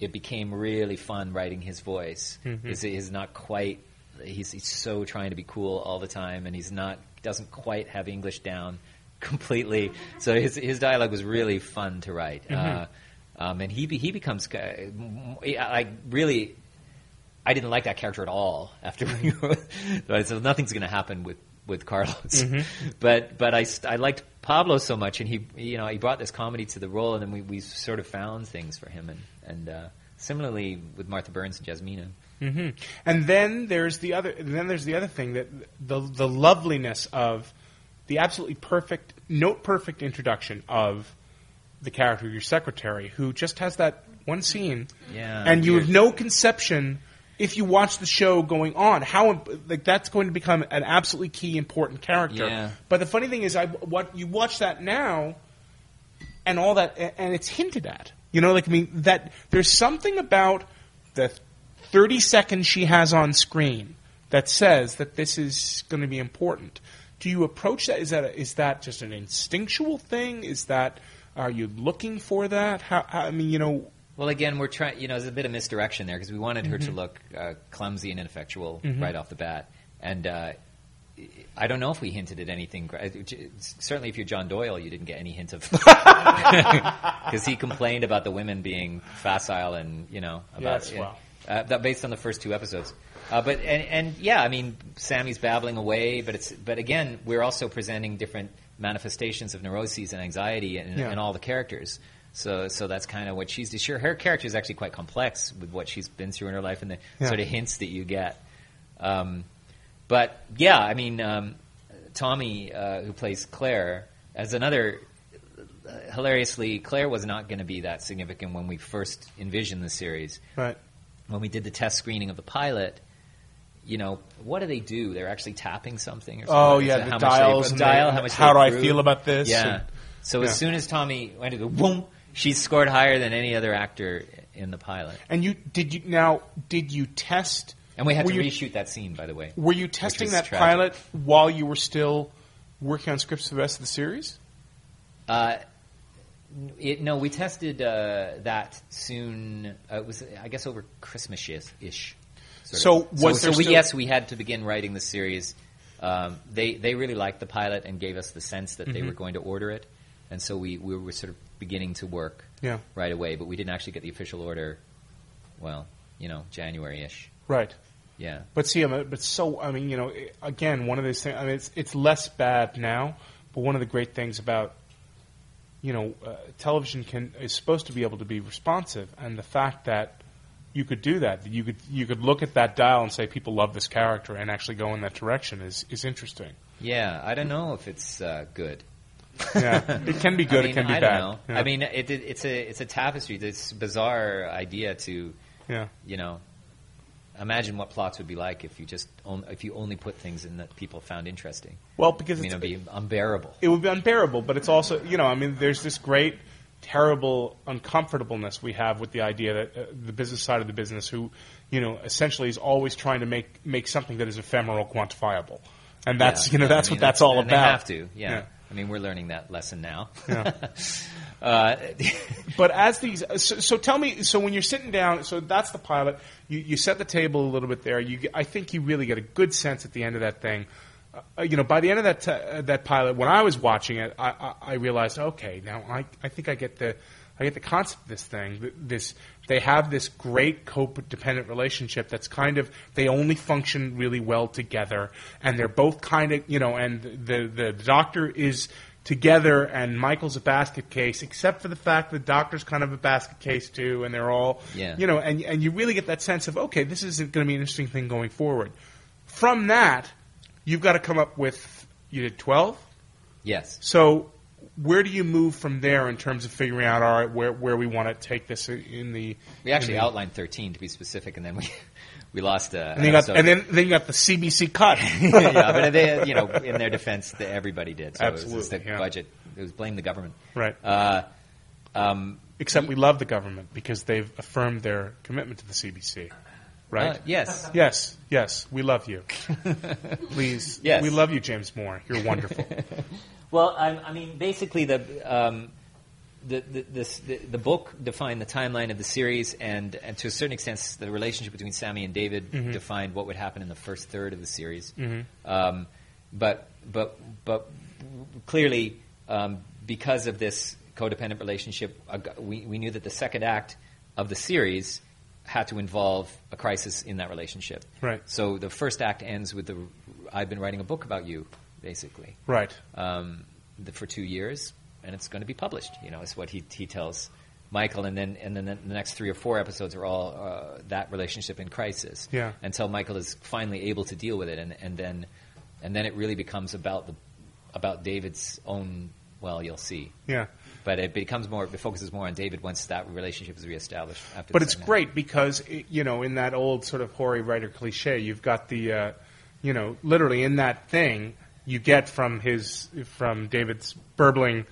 it became really fun writing his voice. Mm-hmm. He's, he's not quite. He's, he's so trying to be cool all the time, and he's not doesn't quite have English down <laughs> completely. So his his dialogue was really fun to write. Mm-hmm. Uh, um, and he he becomes I really I didn't like that character at all after we <laughs> wrote. so nothing's going to happen with with Carlos. Mm-hmm. <laughs> But but I, I liked Pablo so much, and he you know he brought this comedy to the role, and then we, we sort of found things for him, and and uh, similarly with Martha Burns and Jasmina. hmm And then there's the other. Then there's the other thing that the the loveliness of the absolutely perfect, note perfect introduction of the character of your secretary, who just has that one scene, Yeah, and you weird. have no conception. If you watch the show going on, how like that's going to become an absolutely key important character. Yeah. But the funny thing is, I what you watch that now, and all that, and it's hinted at. You know, like I mean, that there's something about the 30 seconds she has on screen that says that this is going to be important. Do you approach that? Is that a, is that just an instinctual thing? Is that are you looking for that? How, how I mean, you know, Well, again, we're trying. You know, there's a bit of misdirection there because we wanted her Mm-hmm. to look uh, clumsy and ineffectual right off the bat, and uh, I don't know if we hinted at anything. Certainly, if you're John Doyle, you didn't get any hint of <laughs> <laughs> because he complained about the women being facile and you know about Yes, well. uh, that based on the first two episodes. Uh, but and, and yeah, I mean, Sammy's babbling away, but it's but again, we're also presenting different manifestations of neuroses and anxiety in, Yeah. in all the characters. So so that's kind of what she's sure her character is actually quite complex with what she's been through in her life and the Yeah. sort of hints that you get. Um, but yeah, I mean, um, Tommie, uh, who plays Claire, as another uh, hilariously, Claire was not going to be that significant when we first envisioned the series right? when we did the test screening of the pilot, you know, what do they do? They're actually tapping something or something. Oh, yeah, the how much dials They, and dial, how much how they do I feel about this? Yeah. And- so yeah. as soon as Tommie went to the boom, she scored higher than any other actor in the pilot. And you did you now did you test? And we had to you, reshoot that scene, by the way. Were you testing that tragic. pilot while you were still working on scripts for the rest of the series? Uh, it, no, we tested uh, that soon. Uh, it was, I guess, over Christmas ish. So was so, there so we, yes, we had to begin writing the series. Um, they they really liked the pilot and gave us the sense that Mm-hmm. they were going to order it, and so we, we were sort of beginning to work Yeah. right away. But we didn't actually get the official order. Well, you know, January ish. Right. Yeah. But see, I mean, but so I mean, you know, again, one of those things. I mean, it's it's less bad now, but one of the great things about you know, uh, television can is supposed to be able to be responsive, and the fact that you could do that, that you could you could look at that dial and say people love this character and actually go in that direction is is interesting. Yeah, I don't know if it's uh, good. <laughs> Yeah, it can be good, I mean, it can be I bad. Don't know. Yeah. I mean, it, it, it's a it's a tapestry. This bizarre idea to yeah, you know, imagine what plots would be like if you just on, if you only put things in that people found interesting. well, because I mean, it'd be unbearable. it would be unbearable, but it's also, you know, I mean, there's this great, terrible uncomfortableness we have with the idea that uh, the business side of the business, who, you know, essentially is always trying to make make something that is ephemeral quantifiable, and that's, Yeah. you know, I that's mean, what that's all and about. They have to, yeah. Yeah. I mean, we're learning that lesson now. Yeah. <laughs> uh, <laughs> But as these, so, so tell me, so when you're sitting down, so that's the pilot. You, you set the table a little bit there. You, I think you really get a good sense at the end of that thing uh, you know, by the end of that uh, that pilot, when I was watching it, I, I, I realized, okay, now I, I think I get the I get the concept of this thing. This they have this great codependent relationship that's kind of they only function really well together, and they're both kind of you know, and the the doctor is together and Michael's a basket case, except for the fact that the doctor's kind of a basket case too, and they're all Yeah. you know, and and you really get that sense of okay, this is going to be an interesting thing going forward. From that, you've got to come up with you did twelve. Yes. So where do you move from there in terms of figuring out all right where where we want to take this in the We actually the, outlined 13 to be specific, and then we <laughs> we lost. Uh, and, then got, and then then you got the CBC cut. <laughs> yeah, but they, <laughs> you know, in their defense, they, everybody did. So it was Absolutely, the yeah. budget. It was blame the government. right. Uh, um, Except we love the government because they've affirmed their commitment to the CBC. Right? uh, yes. yes, yes, we love you. Please, Yes. we love you, James Moore. You're wonderful. Well, I, I mean, basically, the, um, the, the, this, the the book defined the timeline of the series, and, and to a certain extent, the relationship between Sammy and David Mm-hmm. defined what would happen in the first third of the series. Um, but but but clearly, um, because of this codependent relationship, uh, we we knew that the second act of the series had to involve a crisis in that relationship. Right. So the first act ends with the I've been writing a book about you, basically right. um, the, for two years, and it's going to be published. You know, is what he he tells Michael, and then and then the next three or four episodes are all uh, that relationship in crisis. Yeah. Until Michael is finally able to deal with it, and and then and then it really becomes about the about David's own. Well, you'll see. Yeah. But it becomes more. It focuses more on David once that relationship is reestablished. After But it's great because i- you know in that old sort of hoary writer cliche, you've got the uh, you know literally in that thing you get from his from David's burbling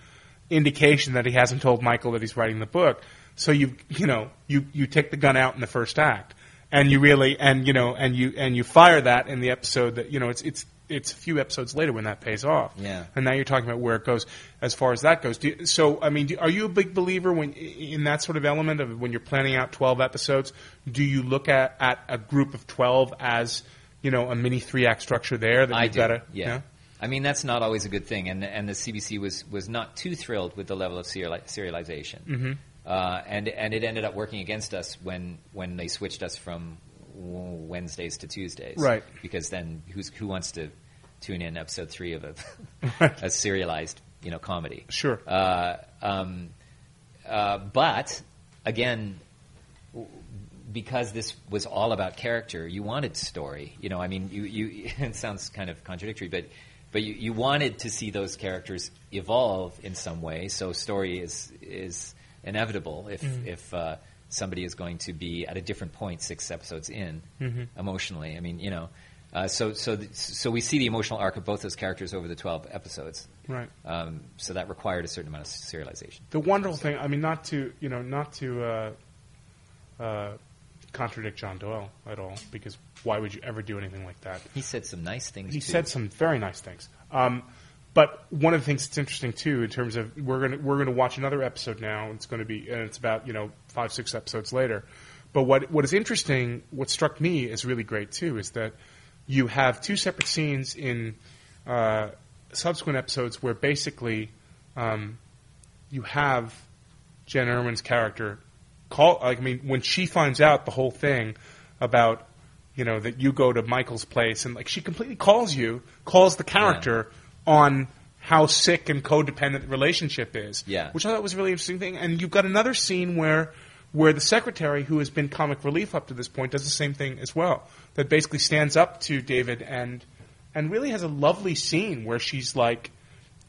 indication that he hasn't told Michael that he's writing the book. So you you know you you take the gun out in the first act, and you really and you know and you and you fire that in the episode that you know it's it's it's a few episodes later when that pays off. Yeah. And now you're talking about where it goes as far as that goes. Do you, so, I mean, do, are you a big believer when in that sort of element of when you're planning out 12 episodes? Do you look at, at a group of 12 as you know a mini three act structure there that I you've do. got to yeah. I mean, that's not always a good thing, and and the CBC was was not too thrilled with the level of seriali- serialization, mm-hmm. uh, and and it ended up working against us when when they switched us from Wednesdays to Tuesdays, Right. Because then who's who wants to tune in episode three of a, <laughs> Right. a serialized you know comedy? Sure. Uh, um, uh, but again, w- because this was all about character, you wanted story. You know, I mean, you, you <laughs> it sounds kind of contradictory, but but you, you wanted to see those characters evolve in some way. So story is is inevitable if if uh, somebody is going to be at a different point six episodes in emotionally. I mean, you know. Uh, so, so, th- so we see the emotional arc of both those characters over the twelve episodes. Right. Um, so that required a certain amount of serialization. The wonderful thing, I mean, not to you know, not to uh, uh, contradict John Doyle at all, because why would you ever do anything like that? He said some nice things. He too. said some very nice things. Um, but one of the things that's interesting too, in terms of we're gonna we're gonna watch another episode now. It's going to be and it's about you know five six episodes later. But what what is interesting, what struck me is really great too, is that you have two separate scenes in uh, subsequent episodes where basically um, you have Jen Irwin's character call. Like, I mean, when she finds out the whole thing about you know that you go to Michael's place and like she completely calls you, calls the character on how sick and codependent the relationship is. Yeah. which I thought was a really interesting thing. And you've got another scene where where the secretary, who has been comic relief up to this point, does the same thing as well. That basically stands up to David and and really has a lovely scene where she's like,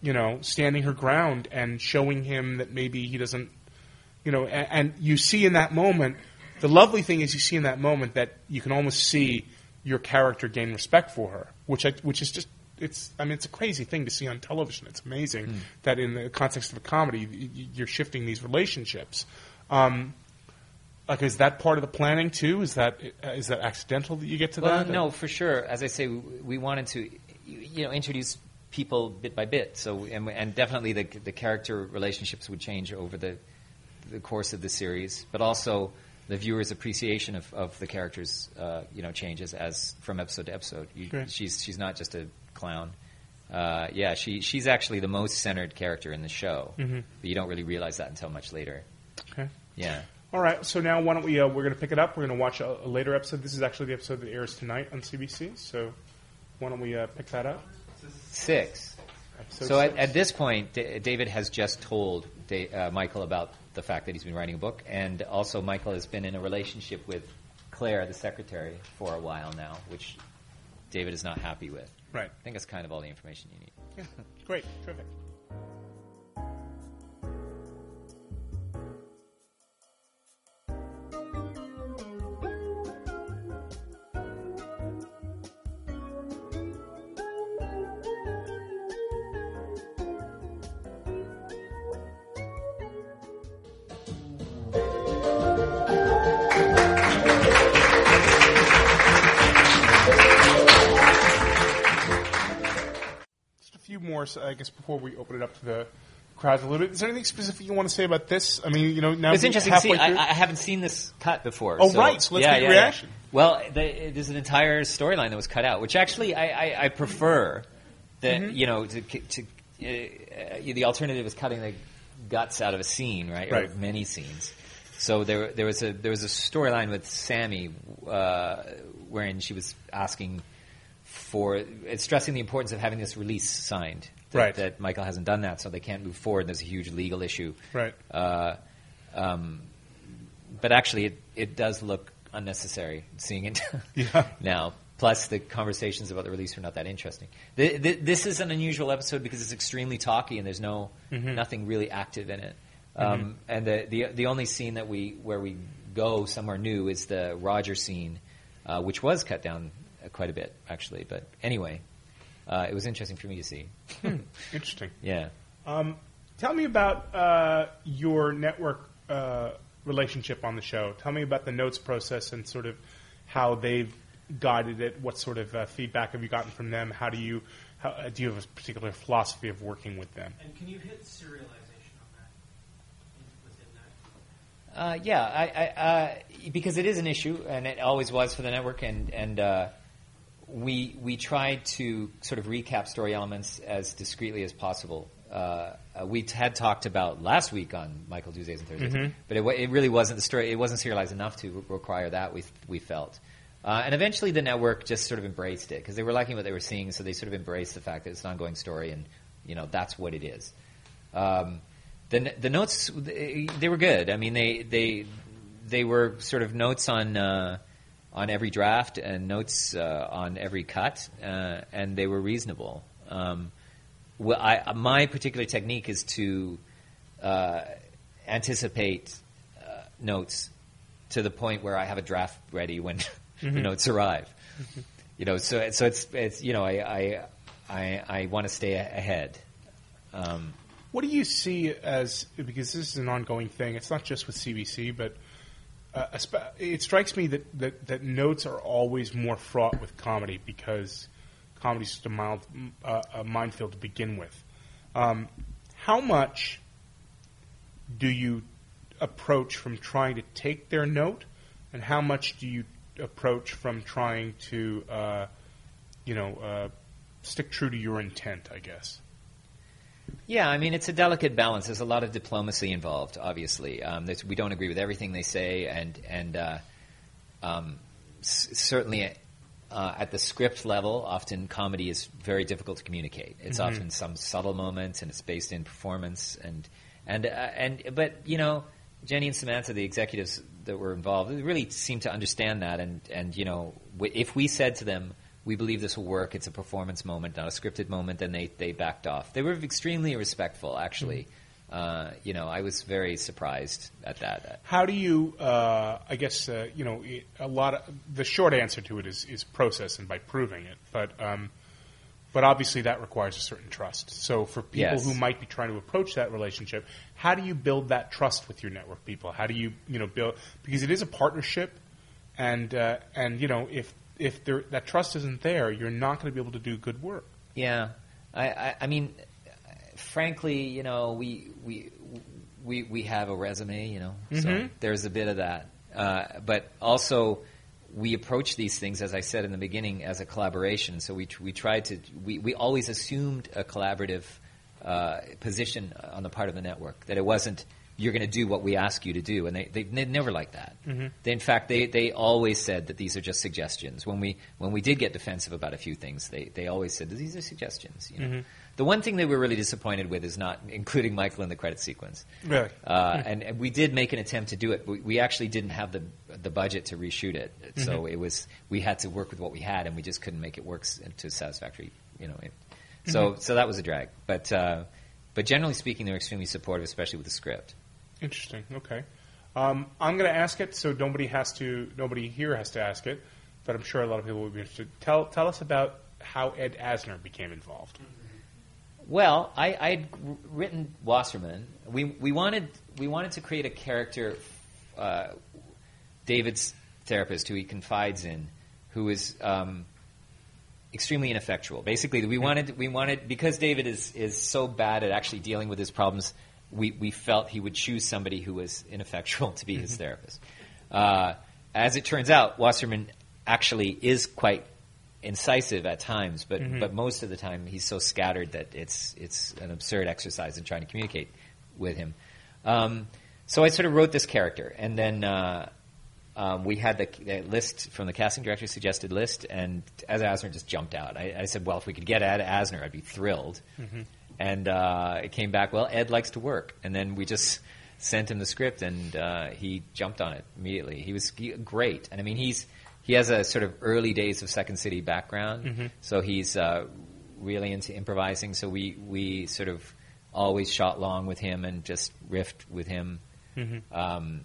you know, standing her ground and showing him that maybe he doesn't, you know, and, and you see in that moment, the lovely thing is you see in that moment that you can almost see your character gain respect for her, which I, which is just. It's, I mean, it's a crazy thing to see on television. It's amazing that in the context of a comedy, you're shifting these relationships. Um, like, is that part of the planning too? Is that is that accidental that you get to Well, that? no, for sure. As I say, we, we wanted to, you know, introduce people bit by bit. So, and, and definitely the the character relationships would change over the the course of the series, but also the viewer's appreciation of, of the characters, uh, you know, changes as from episode to episode. You, she's she's not just a clown. Uh, yeah, she she's actually the most centered character in the show, Mhm. but you don't really realize that until much later. Okay. Yeah. All right, so now why don't we? Uh, we're going to pick it up. We're going to watch a, a later episode. This is actually the episode that airs tonight on CBC. So why don't we uh, pick that up? Six. Episode so at, six. at this point, D- David has just told Da- uh, Michael about the fact that he's been writing a book, and also Michael has been in a relationship with Claire, the secretary, for a while now, which David is not happy with. Right. I think that's kind of all the information you need. Yeah, great, terrific. More, I guess, before we open it up to the crowd a little bit. Is there anything specific you want to say about this? I mean, you know, now it's interesting see. I, I haven't seen this cut before. Oh, right, so let's get your reaction. Well, the, there's an entire storyline that was cut out, which actually I, I, I prefer. That Mm-hmm. you know, to, to uh, uh, the alternative is cutting the guts out of a scene, right? Or Right. many scenes. So there, there was a there was a storyline with Sammy, uh, wherein she was asking for it's stressing the importance of having this release signed. That, Right. that Michael hasn't done that, so they can't move forward. There's a huge legal issue. Right. Uh, um, but actually, it, it does look unnecessary seeing it <laughs> Yeah. <laughs> now. Plus, the conversations about the release are not that interesting. The, the, this is an unusual episode because it's extremely talky and there's no Mhm. nothing really active in it. Um, And the, the the only scene that we where we go somewhere new is the Roger scene, uh, which was cut down quite a bit actually. But anyway, uh, it was interesting for me to see. Interesting. <laughs> Yeah. Um, tell me about uh, your network uh, relationship on the show. Tell me about the notes process and sort of how they've guided it. What sort of uh, feedback have you gotten from them? How do you how, uh, do you have a particular philosophy of working with them? And can you hit serialization on that? Within that? Uh, yeah, I, I, uh, because it is an issue, and it always was for the network, and and uh, we we tried to sort of recap story elements as discreetly as possible. Uh, we had talked about last week on Michael Tuesdays and Thursdays, Mhm. but it, it really wasn't the story. It wasn't serialized enough to re- require that. We we felt. Uh, and eventually, the network just sort of embraced it because they were liking what they were seeing, so they sort of embraced the fact that it's an ongoing story, and you know that's what it is. Um, the the notes they, they were good. I mean, they they they were sort of notes on uh, on every draft and notes uh, on every cut, uh, and they were reasonable. Um, well, I, my particular technique is to uh, anticipate uh, notes to the point where I have a draft ready when <laughs> the Mhm. notes arrive. You know, so so it's it's you know I I I, I want to stay a- ahead. Um, What do you see as because this is an ongoing thing? It's not just with CBC, but uh, it strikes me that, that, that notes are always more fraught with comedy because comedy's just a mild uh, a minefield to begin with. Um, how much do you approach from trying to take their note, and how much do you approach from trying to, uh, you know, uh, stick true to your intent? I guess. Yeah, I mean it's a delicate balance. There's a lot of diplomacy involved. Obviously, um, we don't agree with everything they say, and and uh, um, s- certainly uh, at the script level, often comedy is very difficult to communicate. It's Mhm. often some subtle moments, and it's based in performance, and and uh, and but you know, Jenny and Samantha, the executives that were involved, really seem to understand that, and and you know, w- if we said to them. We believe this will work. It's a performance moment, not a scripted moment. Then they, they backed off. They were extremely respectful, actually. Uh, you know, I was very surprised at that. How do you? Uh, I guess uh, you know a lot of the short answer to it is is process and by proving it, but um, but obviously that requires a certain trust. So for people Yes. who might be trying to approach that relationship, how do you build that trust with your network people? How do you you know build because it is a partnership, and uh, and you know if if there, that trust isn't there, you're not going to be able to do good work. Yeah, I, I, I mean, frankly, you know, we we we we have a resume, you know, so Mhm. there's a bit of that. Uh, but also, we approach these things, as I said in the beginning, as a collaboration. So we we tried to we, we always assumed a collaborative uh, position on the part of the network that it wasn't you're going to do what we ask you to do, and they they, they never like that. Mm-hmm. They, in fact, they, they always said that these are just suggestions. When we when we did get defensive about a few things, they, they always said that these are suggestions. You know? Mm-hmm. The one thing they were really disappointed with is not including Michael in the credit sequence. Really? Uh, hmm. and, and we did make an attempt to do it. But we, we actually didn't have the the budget to reshoot it, mm-hmm. so it was we had to work with what we had, and we just couldn't make it work to satisfactory. You know, it, so so that was a drag. But uh, but generally speaking, they were extremely supportive, especially with the script. Interesting. Okay. Um, I'm going to ask it, so nobody has to. Nobody here has to ask it, but I'm sure a lot of people would be interested. Tell tell us about how Ed Asner became involved. Well, I I'd written Wasserman. We we wanted we wanted to create a character, uh, David's therapist, who he confides in, who is um, extremely ineffectual. Basically, we wanted we wanted because David is is so bad at actually dealing with his problems. We we felt he would choose somebody who was ineffectual to be his therapist. Uh, as it turns out, Wasserman actually is quite incisive at times, but but most of the time he's so scattered that it's it's an absurd exercise in trying to communicate with him. Um, so I sort of wrote this character, and then uh, um, we had the, the list from the casting director suggested list, and Asner just jumped out. I, I said, well, if we could get Ed Asner, I'd be thrilled. And uh, it came back, well, Ed likes to work, and then we just <laughs> sent him the script, and uh, he jumped on it immediately. He was he, great, and I mean, he's he has a sort of early days of Second City background, so he's uh, really into improvising. So we we sort of always shot long with him and just riffed with him. Um,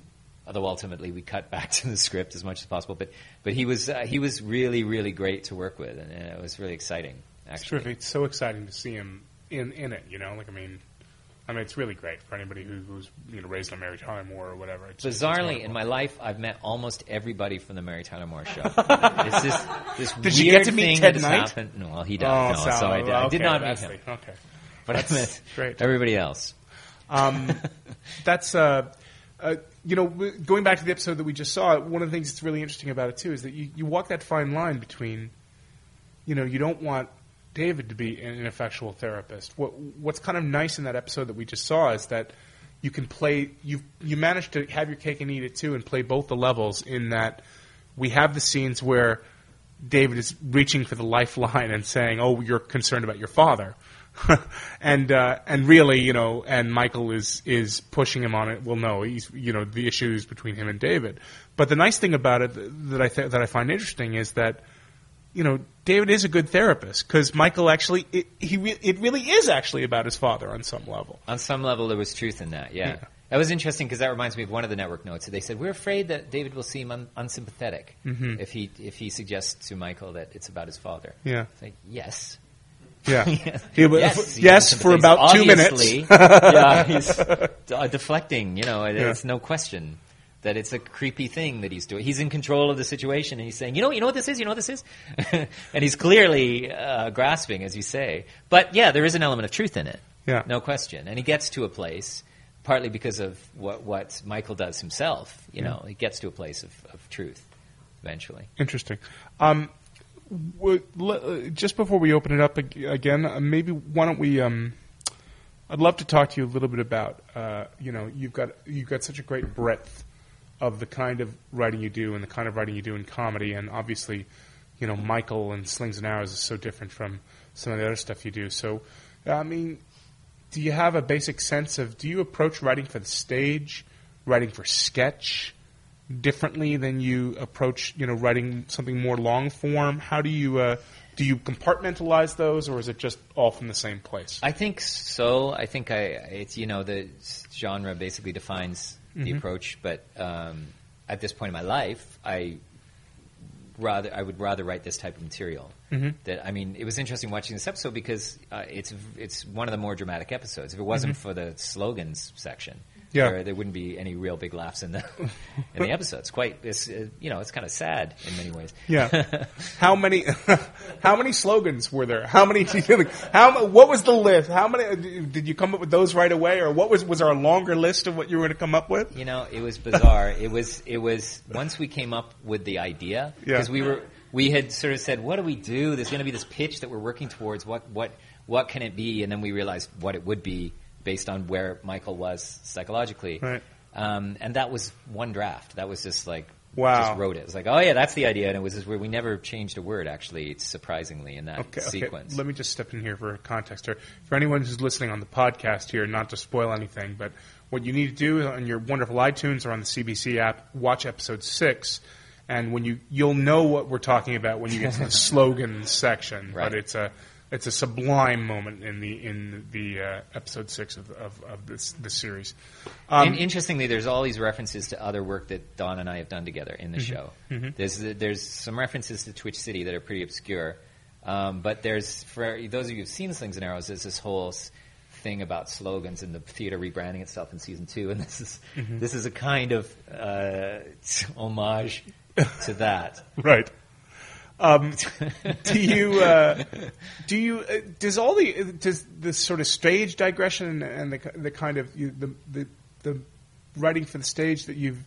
although ultimately we cut <laughs> back to the script as much as possible, but but he was uh, he was really really great to work with, and, and it was really exciting. It's terrific. It's so exciting to see him in in it. You know, like I mean, I mean, it's really great for anybody who, who's you know raised on Mary Tyler Moore or whatever. It's, it's Bizarrely, wonderful. in my life, I've met almost everybody from the Mary Tyler Moore show. <laughs> it's this, this Did weird you get to meet thing Ted Knight? happened. No, well, he did. Oh, no, so I, did, I did not meet him. the- Okay. But I met <laughs> great. everybody else. Um, <laughs> that's uh, uh, you know, going back to the episode that we just saw. One of the things that's really interesting about it too is that you, you walk that fine line between, you know, you don't want David to be an ineffectual therapist. What what's kind of nice in that episode that we just saw is that you can play you you managed to have your cake and eat it too and play both the levels in that we have the scenes where David is reaching for the lifeline and saying, "Oh, you're concerned about your father," <laughs> and uh, and really, you know, and Michael is is pushing him on it. Well, no, he's you know the issues between him and David. But the nice thing about it that I th- that I find interesting is that you know David is a good therapist because Michael actually it, he re- it really is actually about his father on some level. On some level, there was truth in that. Yeah, Yeah. that was interesting because that reminds me of one of the network notes. They said we're afraid that David will seem un- unsympathetic Mm-hmm. if he if he suggests to Michael that it's about his father. Yeah. It's like yes. Yeah, <laughs> yes, He yes, yes, for about two minutes. <laughs> yeah, he's uh, deflecting. You know, Yeah. it's no question that it's a creepy thing that he's doing. He's in control of the situation, and he's saying, "You know, you know what this is. You know what this is," <laughs> and he's clearly uh, grasping, as you say. But yeah, there is an element of truth in it. Yeah. no question. And he gets to a place partly because of what what Michael does himself. You know, he gets to a place of, of truth eventually. Interesting. Um, w- uh, just before we open it up ag- again, uh, maybe why don't we? Um, I'd love to talk to you a little bit about. Uh, you know, you've got you've got such a great breadth of the kind of writing you do and the kind of writing you do in comedy, and obviously, you know, Michael and Slings and Arrows is so different from some of the other stuff you do. So, I mean, do you have a basic sense of do you approach writing for the stage, writing for sketch? differently than you approach, you know, writing something more long form? How do you uh, do you compartmentalize those, or is it just all from the same place? I think so. I think I it's you know the genre basically defines the approach, but um, at this point in my life, I rather I would rather write this type of material. That I mean, it was interesting watching this episode because uh, it's it's one of the more dramatic episodes. If it wasn't for the slogans section, Yeah. There, there wouldn't be any real big laughs in the in the episodes. Quite, it's uh, you know, it's kind of sad in many ways. Yeah. <laughs> how many <laughs> how many slogans were there? How many <laughs> how what was the list? How many did you come up with those right away or what was was there a longer list of what you were going to come up with? You know, it was bizarre. it was it was once we came up with the idea Yeah. because we were we had sort of said, what do we do? There's going to be this pitch that we're working towards. What what what can it be? And then we realized what it would be based on where Michael was psychologically. Right. Um, and that was one draft. That was just like Wow. just wrote it. It was like, oh yeah, that's the idea. And it was just where we never changed a word actually, surprisingly in that Okay, sequence. okay. Let me just step in here for context here. For anyone who's listening on the podcast here, not to spoil anything, but what you need to do on your wonderful iTunes or on the CBC app, watch episode six, and when you you'll know what we're talking about when you get to the <laughs> slogan section. Right. But it's a it's a sublime moment in the in the uh, episode six of of, of this this series. Um, and interestingly, there's all these references to other work that Don and I have done together in the Mm-hmm. show. There's there's some references to Twitch City that are pretty obscure, um, but there's for those of you who've seen Slings and Arrows, there's this whole thing about slogans and the theater rebranding itself in season two, <laughs> and this is Mm-hmm. this is a kind of uh, <laughs> homage to that. <laughs> Right. Um, <laughs> do you uh, do you uh, does all the does the sort of stage digression and the the kind of you, the, the the writing for the stage that you've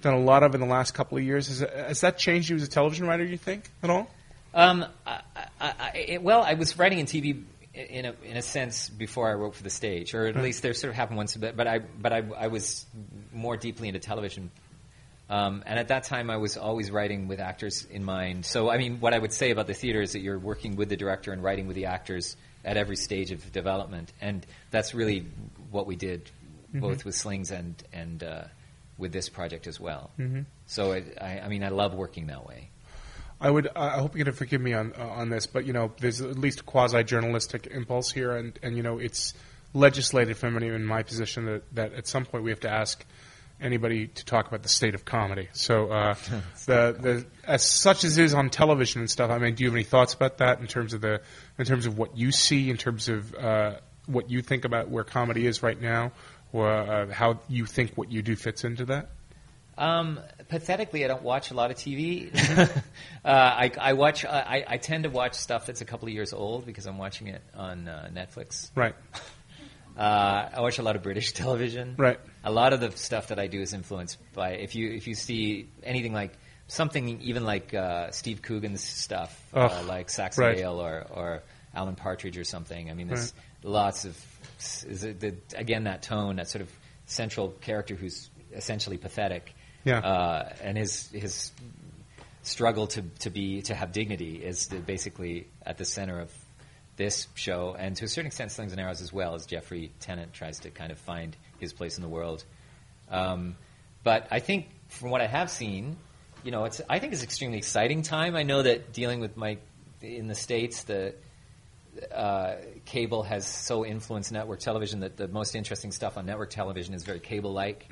done a lot of in the last couple of years has, has that changed you as a television writer? You think at all? Um, I, I, I, well, I was writing in TV in a in a sense before I wrote for the stage, or at least there sort of happened once. But but I but I, I was more deeply into television, um, and at that time I was always writing with actors in mind. So I mean, what I would say about the theater is that you're working with the director and writing with the actors at every stage of development, and that's really what we did, both with Slings and and uh, with this project as well. Mm-hmm. So it, I, I mean, I love working that way. I would. I hope you're going to forgive me on uh, on this, but you know, there's at least a quasi journalistic impulse here, and and you know, it's legislated from in my position that that at some point we have to ask anybody to talk about the state of comedy. So uh, <laughs> the the as such as it is on television and stuff. I mean, do you have any thoughts about that in terms of the in terms of what you see in terms of uh, what you think about where comedy is right now, or uh, how you think what you do fits into that? Um, pathetically, I don't watch a lot of TV. <laughs> <laughs> uh, I, I watch. Uh, I, I tend to watch stuff that's a couple of years old because I'm watching it on uh, Netflix. Right. Uh, I watch a lot of British television. Right. A lot of the stuff that I do is influenced by if you if you see anything like something even like uh, Steve Coogan's stuff, uh, like Saxon right. Vale or or Alan Partridge or something. I mean, there's lots of is it the, again that tone, that sort of central character who's essentially pathetic. Yeah. Uh, and his his struggle to, to be to have dignity is the, basically at the center of this show, and to a certain extent, Slings and Arrows as well, as Geoffrey Tennant tries to kind of find his place in the world. Um, but I think from what I have seen, you know, it's I think it's an extremely exciting time. I know that dealing with my in the states, the uh, cable has so influenced network television that the most interesting stuff on network television is very cable-like.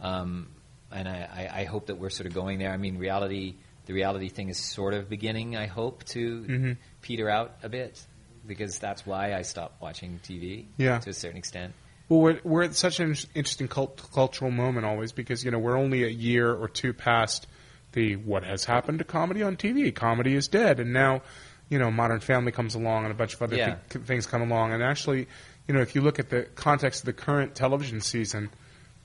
Um, and I, I, I hope that we're sort of going there. I mean, reality, the reality thing is sort of beginning. I hope to peter out a bit because that's why I stopped watching TV Yeah. to a certain extent. Well, we're, we're at such an interesting cult, cultural moment always because you know we're only a year or two past the what has happened to comedy on TV. Comedy is dead, and now you know Modern Family comes along and a bunch of other Yeah. thi- things come along. And actually, you know, if you look at the context of the current television season,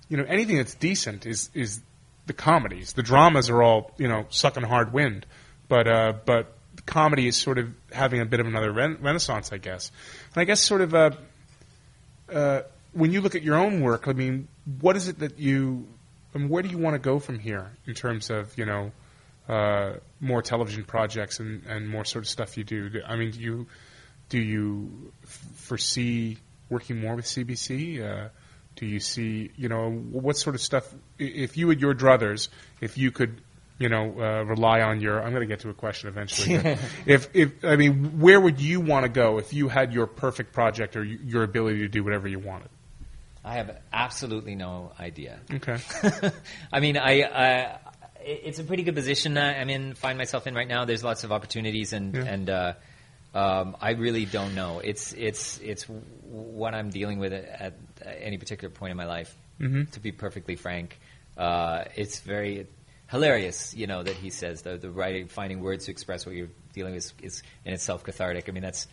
you know anything that's decent is is the comedies. The dramas are all you know sucking hard wind, but uh, but comedy is sort of having a bit of another ren- renaissance, I guess. And I guess sort of. Uh, uh, when you look at your own work, I mean, what is it that you, I mean, where do you want to go from here in terms of, you know, uh, more television projects and, and more sort of stuff you do? I mean, do you, do you f- foresee working more with CBC? Uh, do you see, you know, what sort of stuff, if you had your druthers, if you could, you know, uh, rely on your, I'm going to get to a question eventually. <laughs> if, if, I mean, where would you want to go if you had your perfect project or your ability to do whatever you wanted? I have absolutely no idea. Okay. <laughs> I mean, I, I it's a pretty good position I'm in, find myself in right now. There's lots of opportunities, and Yeah. and uh, um, I really don't know. It's it's it's what I'm dealing with at, at any particular point in my life. Mhm. To be perfectly frank, uh, it's very hilarious. You know that he says the the writing, finding words to express what you're dealing with is, is in itself cathartic. I mean, that's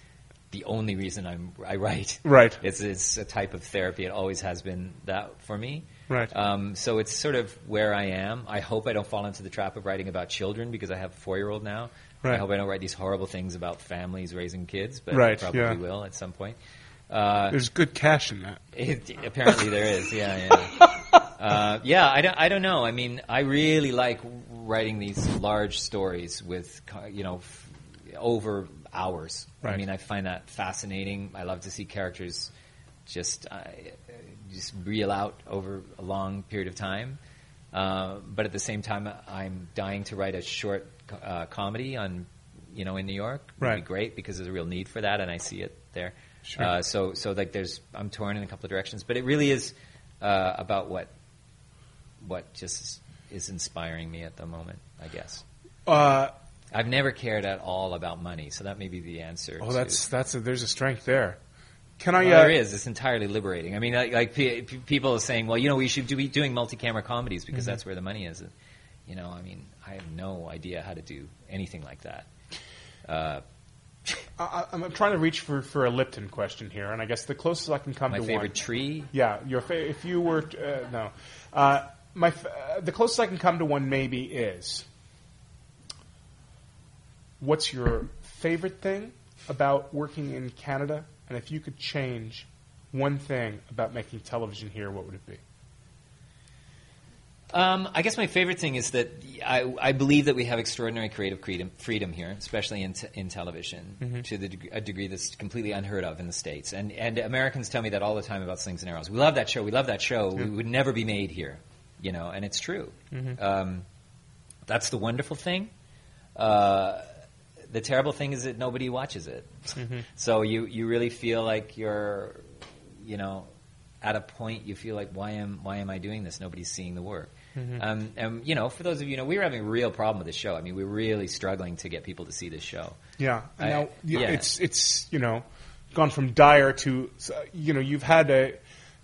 the only reason I'm I write. Right. It's it's a type of therapy. It always has been that for me. Right. Um, so it's sort of where I am. I hope I don't fall into the trap of writing about children because I have a four year old now. Right. I hope I don't write these horrible things about families raising kids, but Right, I probably yeah. will at some point. Uh, There's good cash in that. it, apparently there is, yeah, yeah. <laughs> Uh, yeah, I don't, I don't know. I mean, I really like writing these large stories with, you know, f- over hours. I mean, I find that fascinating. I love to see characters just uh, just reel out over a long period of time. Uh, but at the same time, I'm dying to write a short uh, comedy on, you know, in New York. Would be Right. great because there's a real need for that, and I see it there. Sure. Uh, so, so like, there's I'm torn in a couple of directions, but it really is uh, about what what just is inspiring me at the moment. I guess Uh, I've never cared at all about money, so that may be the answer. oh, to- that's that's a, there's a strength there. Can I? well, uh, there is. It's entirely liberating. I mean, like, like pe- pe- people are saying, well, you know, we should do, be doing multi-camera comedies because Mm-hmm. that's where the money is. And, you know, I mean, I have no idea how to do anything like that. Uh, I, I'm I'm trying to reach for, for a Lipton question here, and I guess the closest I can come to one. my to favorite one. tree. Yeah, your fa- if you were uh, no, uh, my f- uh, the closest I can come to one maybe is what's your favorite thing about working in Canada, and if you could change one thing about making television here, what would it be? Um, I guess my favorite thing is that I, I believe that we have extraordinary creative freedom, freedom here, especially in, t- in television, to the deg- a degree that's completely unheard of in the states. And and Americans tell me that all the time about Slings and Arrows. We love that show. We love that show. We would never be made here, you know, and it's true. Um, that's the wonderful thing. Uh, the terrible thing is that nobody watches it. <laughs> so you you really feel like you're, you know, at a point you feel like why am why am I doing this? Nobody's seeing the work. Um, and you know, for those of you, you know, we were having a real problem with this show. I mean, we were really struggling to get people to see this show. Yeah, I- now yeah. it's it's you know gone from dire to you know you've had a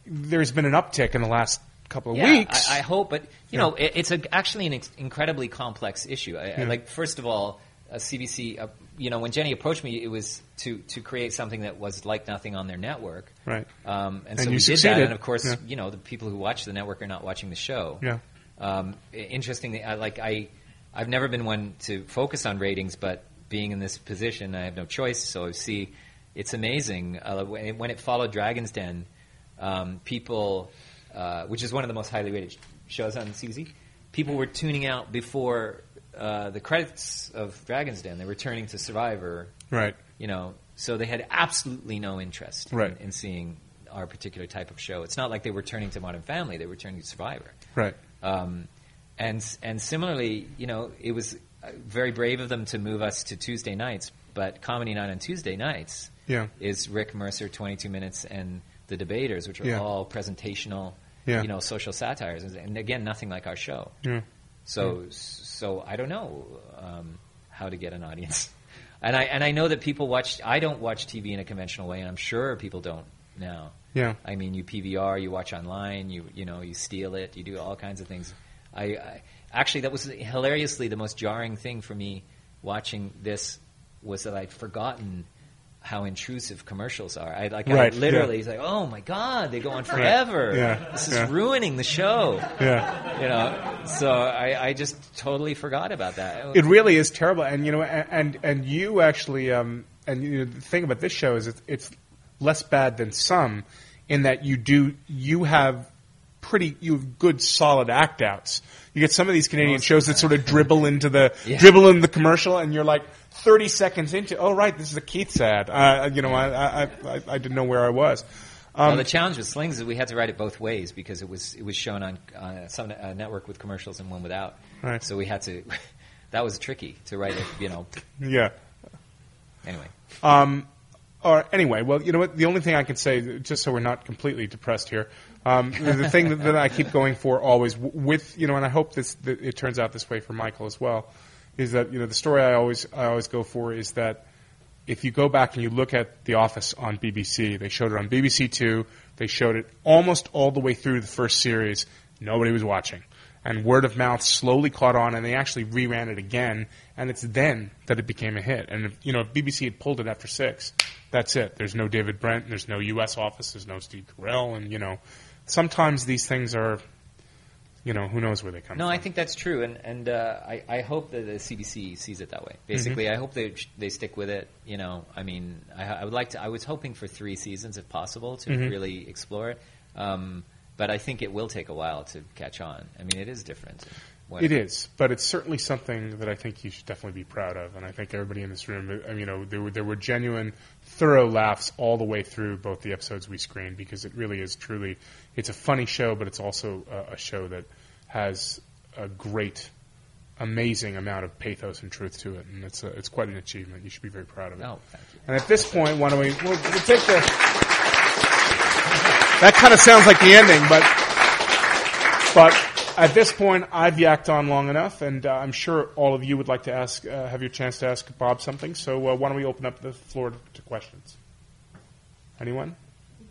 there's been an uptick in the last couple of yeah, weeks. I, I hope, but you Yeah. know, it, it's a, actually an ex- incredibly complex issue. I, I, like, first of all, uh, CBC. Uh, you know, when Jenny approached me, it was to to create something that was like nothing on their network. right. Um, and, And so you we did that, and of course, Yeah. you know, the people who watch the network are not watching the show. Yeah. Um, interestingly, I, like I, I've never been one to focus on ratings, but being in this position, I have no choice. So I see, it's amazing uh, when, it, when it followed Dragon's Den. Um, people, uh, which is one of the most highly rated shows on CBC, people were tuning out before uh, the credits of Dragon's Den. They were turning to Survivor Right. you know, so they had absolutely no interest Right. in, in seeing our particular type of show. It's not like they were turning to Modern Family; they were turning to Survivor. Right. Um, and and similarly, you know, it was uh, very brave of them to move us to Tuesday nights, but Comedy Night on Tuesday nights Yeah. is Rick Mercer, 22 Minutes, and The Debaters, which are Yeah. all presentational, Yeah. you know, social satires, and again, nothing like our show. Yeah. So, so I don't know um, how to get an audience, <laughs> and I and I know that people watch. I don't watch TV in a conventional way, and I'm sure people don't now. Yeah. I mean, you PVR, you watch online, you you know, you steal it, you do all kinds of things. I, I actually that was hilariously the most jarring thing for me watching this was that I'd forgotten how intrusive commercials are. I like Right, I literally yeah. it's like, oh my god, they go on forever. Yeah, This is yeah. ruining the show Yeah. you know. So I, I just totally forgot about that. It really is terrible, and you know, and and you actually, um, and you know, the thing about this show is it's, it's less bad than some, in that you do you have pretty you have good solid act outs. You get some of these Canadian shows that sort of dribble into the Yeah. dribble in the commercial, and you're like thirty seconds into, oh right, this is a Keats ad. Uh, you know, I, I I I didn't know where I was. well, Um, the challenge with Slings is we had to write it both ways because it was it was shown on uh, some uh, network with commercials and one without. Right. So we had to. <laughs> that was tricky to write it. You know. yeah. Anyway. Um, or anyway, well, you know what? The only thing I can say, just so we're not completely depressed here, um, the, thing that, that I keep going for always with you know, and I hope this that it turns out this way for Michael as well, is that you know the story I always I always go for is that if you go back and you look at The Office on BBC, they showed it on BBC Two They showed it almost all the way through the first series. Nobody was watching. And word of mouth slowly caught on, and they actually reran it again. And it's then that it became a hit. And if, you know, if BBC had pulled it after six, that's it. There's no David Brent. There's no U.S. office. There's no Steve Carell. And you know, sometimes these things are, you know, who knows where they come from. No, from. I think that's true, and and uh, I I hope that the CBC sees it that way. Basically, Mm-hmm. I hope they they stick with it. You know, I mean, I, I would like to. I was hoping for three seasons if possible to Mhm. really explore it, um, but I think it will take a while to catch on. I mean, it is different. It is, but it's certainly something that I think you should definitely be proud of, and I think everybody in this room, uh, you know, there were there were genuine, thorough laughs all the way through both the episodes we screened because it really is truly, it's a funny show, but it's also a, a show that has a great, amazing amount of pathos and truth to it, and it's a, it's quite an achievement. You should be very proud of it. Oh, thank you. And at this point, why don't we we'll, we'll take the. <laughs> That kind of sounds like the ending, but but at this point, I've yacked on long enough, and uh, I'm sure all of you would like to ask, uh, have your chance to ask Bob something. So uh, why don't we open up the floor to, to questions? Anyone?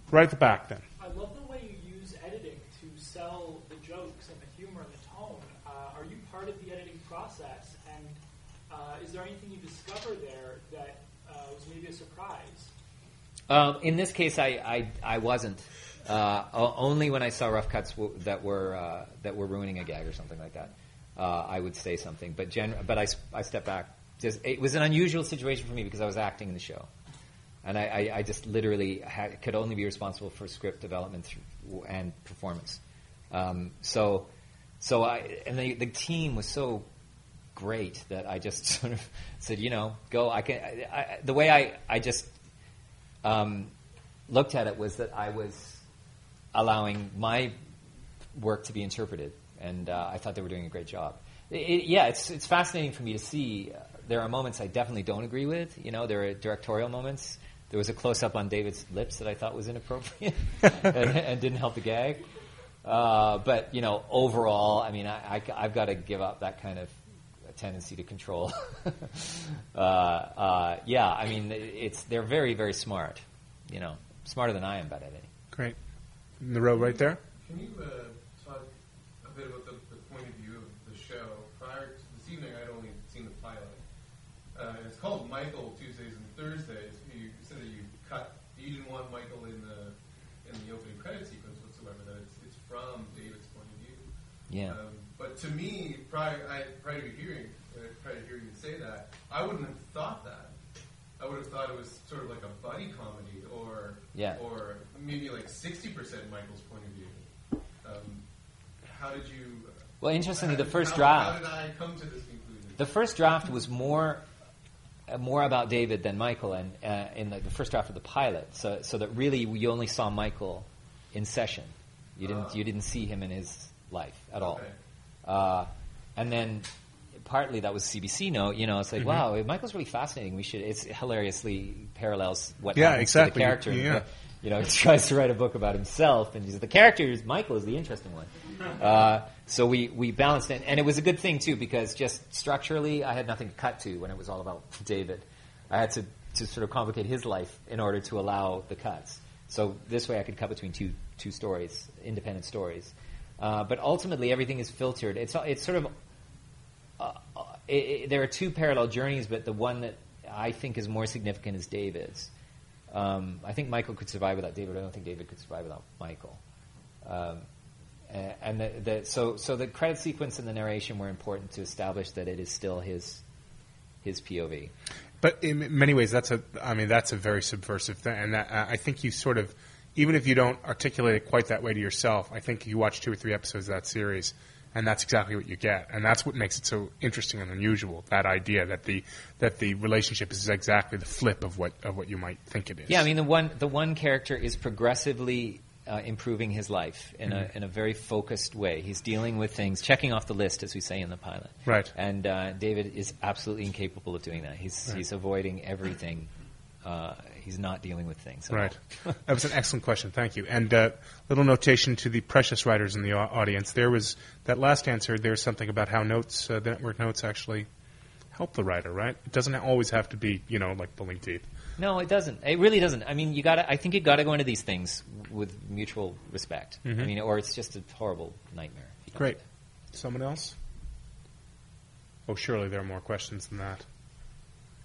Right at the back, then. I love the way you use editing to sell the jokes and the humor and the tone. Uh, are you part of the editing process? And uh, is there anything you discover there that uh, was maybe a surprise? Um, in this case, I I, I wasn't. Uh, only when I saw rough cuts w- that were uh, that were ruining a gag or something like that, uh, I would say something. But gen- but I, I stepped back. Just it was an unusual situation for me because I was acting in the show, and I, I, I just literally had, could only be responsible for script development and performance. Um, so so I and the, the team was so great that I just <laughs> sort of said, you know, go. I can. I, I, the way I I just um, looked at it was that I was allowing my work to be interpreted, and uh, I thought they were doing a great job. It, it, yeah, it's it's fascinating for me to see. Uh, there are moments I definitely don't agree with. You know, there are directorial moments. There was a close up on David's lips that I thought was inappropriate <laughs> and, and didn't help the gag. Uh, but you know, overall, I mean, I, have got to give up that kind of tendency to control. <laughs> uh, uh, yeah, I mean, it's they're very very smart. You know, smarter than I am about editing. Great. In the row right there. Can you uh, talk a bit about the, the point of view of the show? Prior to this evening, I'd only seen the pilot. Uh, it's called Michael Tuesdays and Thursdays. You said that you cut. You didn't want Michael in the in the opening credit sequence whatsoever. That it's, it's from David's point of view. Yeah. Um, but to me, prior, I, prior to hearing uh, prior to hearing you say that, I wouldn't have thought that. I would have thought it was sort of like a buddy comedy, or Yeah. or maybe like sixty percent Michael's point of view. Um, how did you? Well, interestingly, the first how, draft- How did I come to this conclusion? The first draft was more uh, more about David than Michael, and uh, in the, the first draft of the pilot, so so that really you only saw Michael in session. You didn't Ah. you didn't see him in his life at all. Okay. Uh, and then partly that was CBC note. You know, it's Mm-hmm. like wow, Michael's really fascinating. We should. It's hilariously parallels what Yeah, happens exactly. to the character. Yeah. <laughs> You know, he tries to write a book about himself, and he's the character is Michael is the interesting one. <laughs> Uh, so we we balanced it, and it was a good thing too because just structurally, I had nothing to cut to when it was all about David. I had to to sort of complicate his life in order to allow the cuts. So this way, I could cut between two two stories, independent stories. Uh, but ultimately, everything is filtered. It's it's sort of uh, uh, it, there are two parallel journeys, but the one that I think is more significant is David's. Um, I think Michael could survive without David. I don't think David could survive without Michael. Um, and the, the, so, so the credit sequence and the narration were important to establish that it is still his his POV. But in many ways, that's a. I mean, that's a very subversive thing, and that, I think you sort of, even if you don't articulate it quite that way to yourself, I think you watch two or three episodes of that series, and that's exactly what you get, and that's what makes it so interesting and unusual. That idea that the that the relationship is exactly the flip of what of what you might think it is. Yeah, I mean the one the one character is progressively uh, improving his life in Mm-hmm. a in a very focused way. He's dealing with things, checking off the list, as we say in the pilot. Right. And uh, David is absolutely incapable of doing that. He's Right. he's avoiding everything. Uh, he's not dealing with things. Right. <laughs> that was an excellent question. Thank you. And uh, little notation to the precious writers in the audience. There was that last answer. There's something about how notes, uh, the network notes, actually help the writer. Right. It doesn't always have to be, you know, like pulling teeth. No, it doesn't. It really doesn't. I mean, you got to. I think you got to go into these things with mutual respect. I mean, or it's just a horrible nightmare. if you don't. Great. Someone else? Oh, surely there are more questions than that.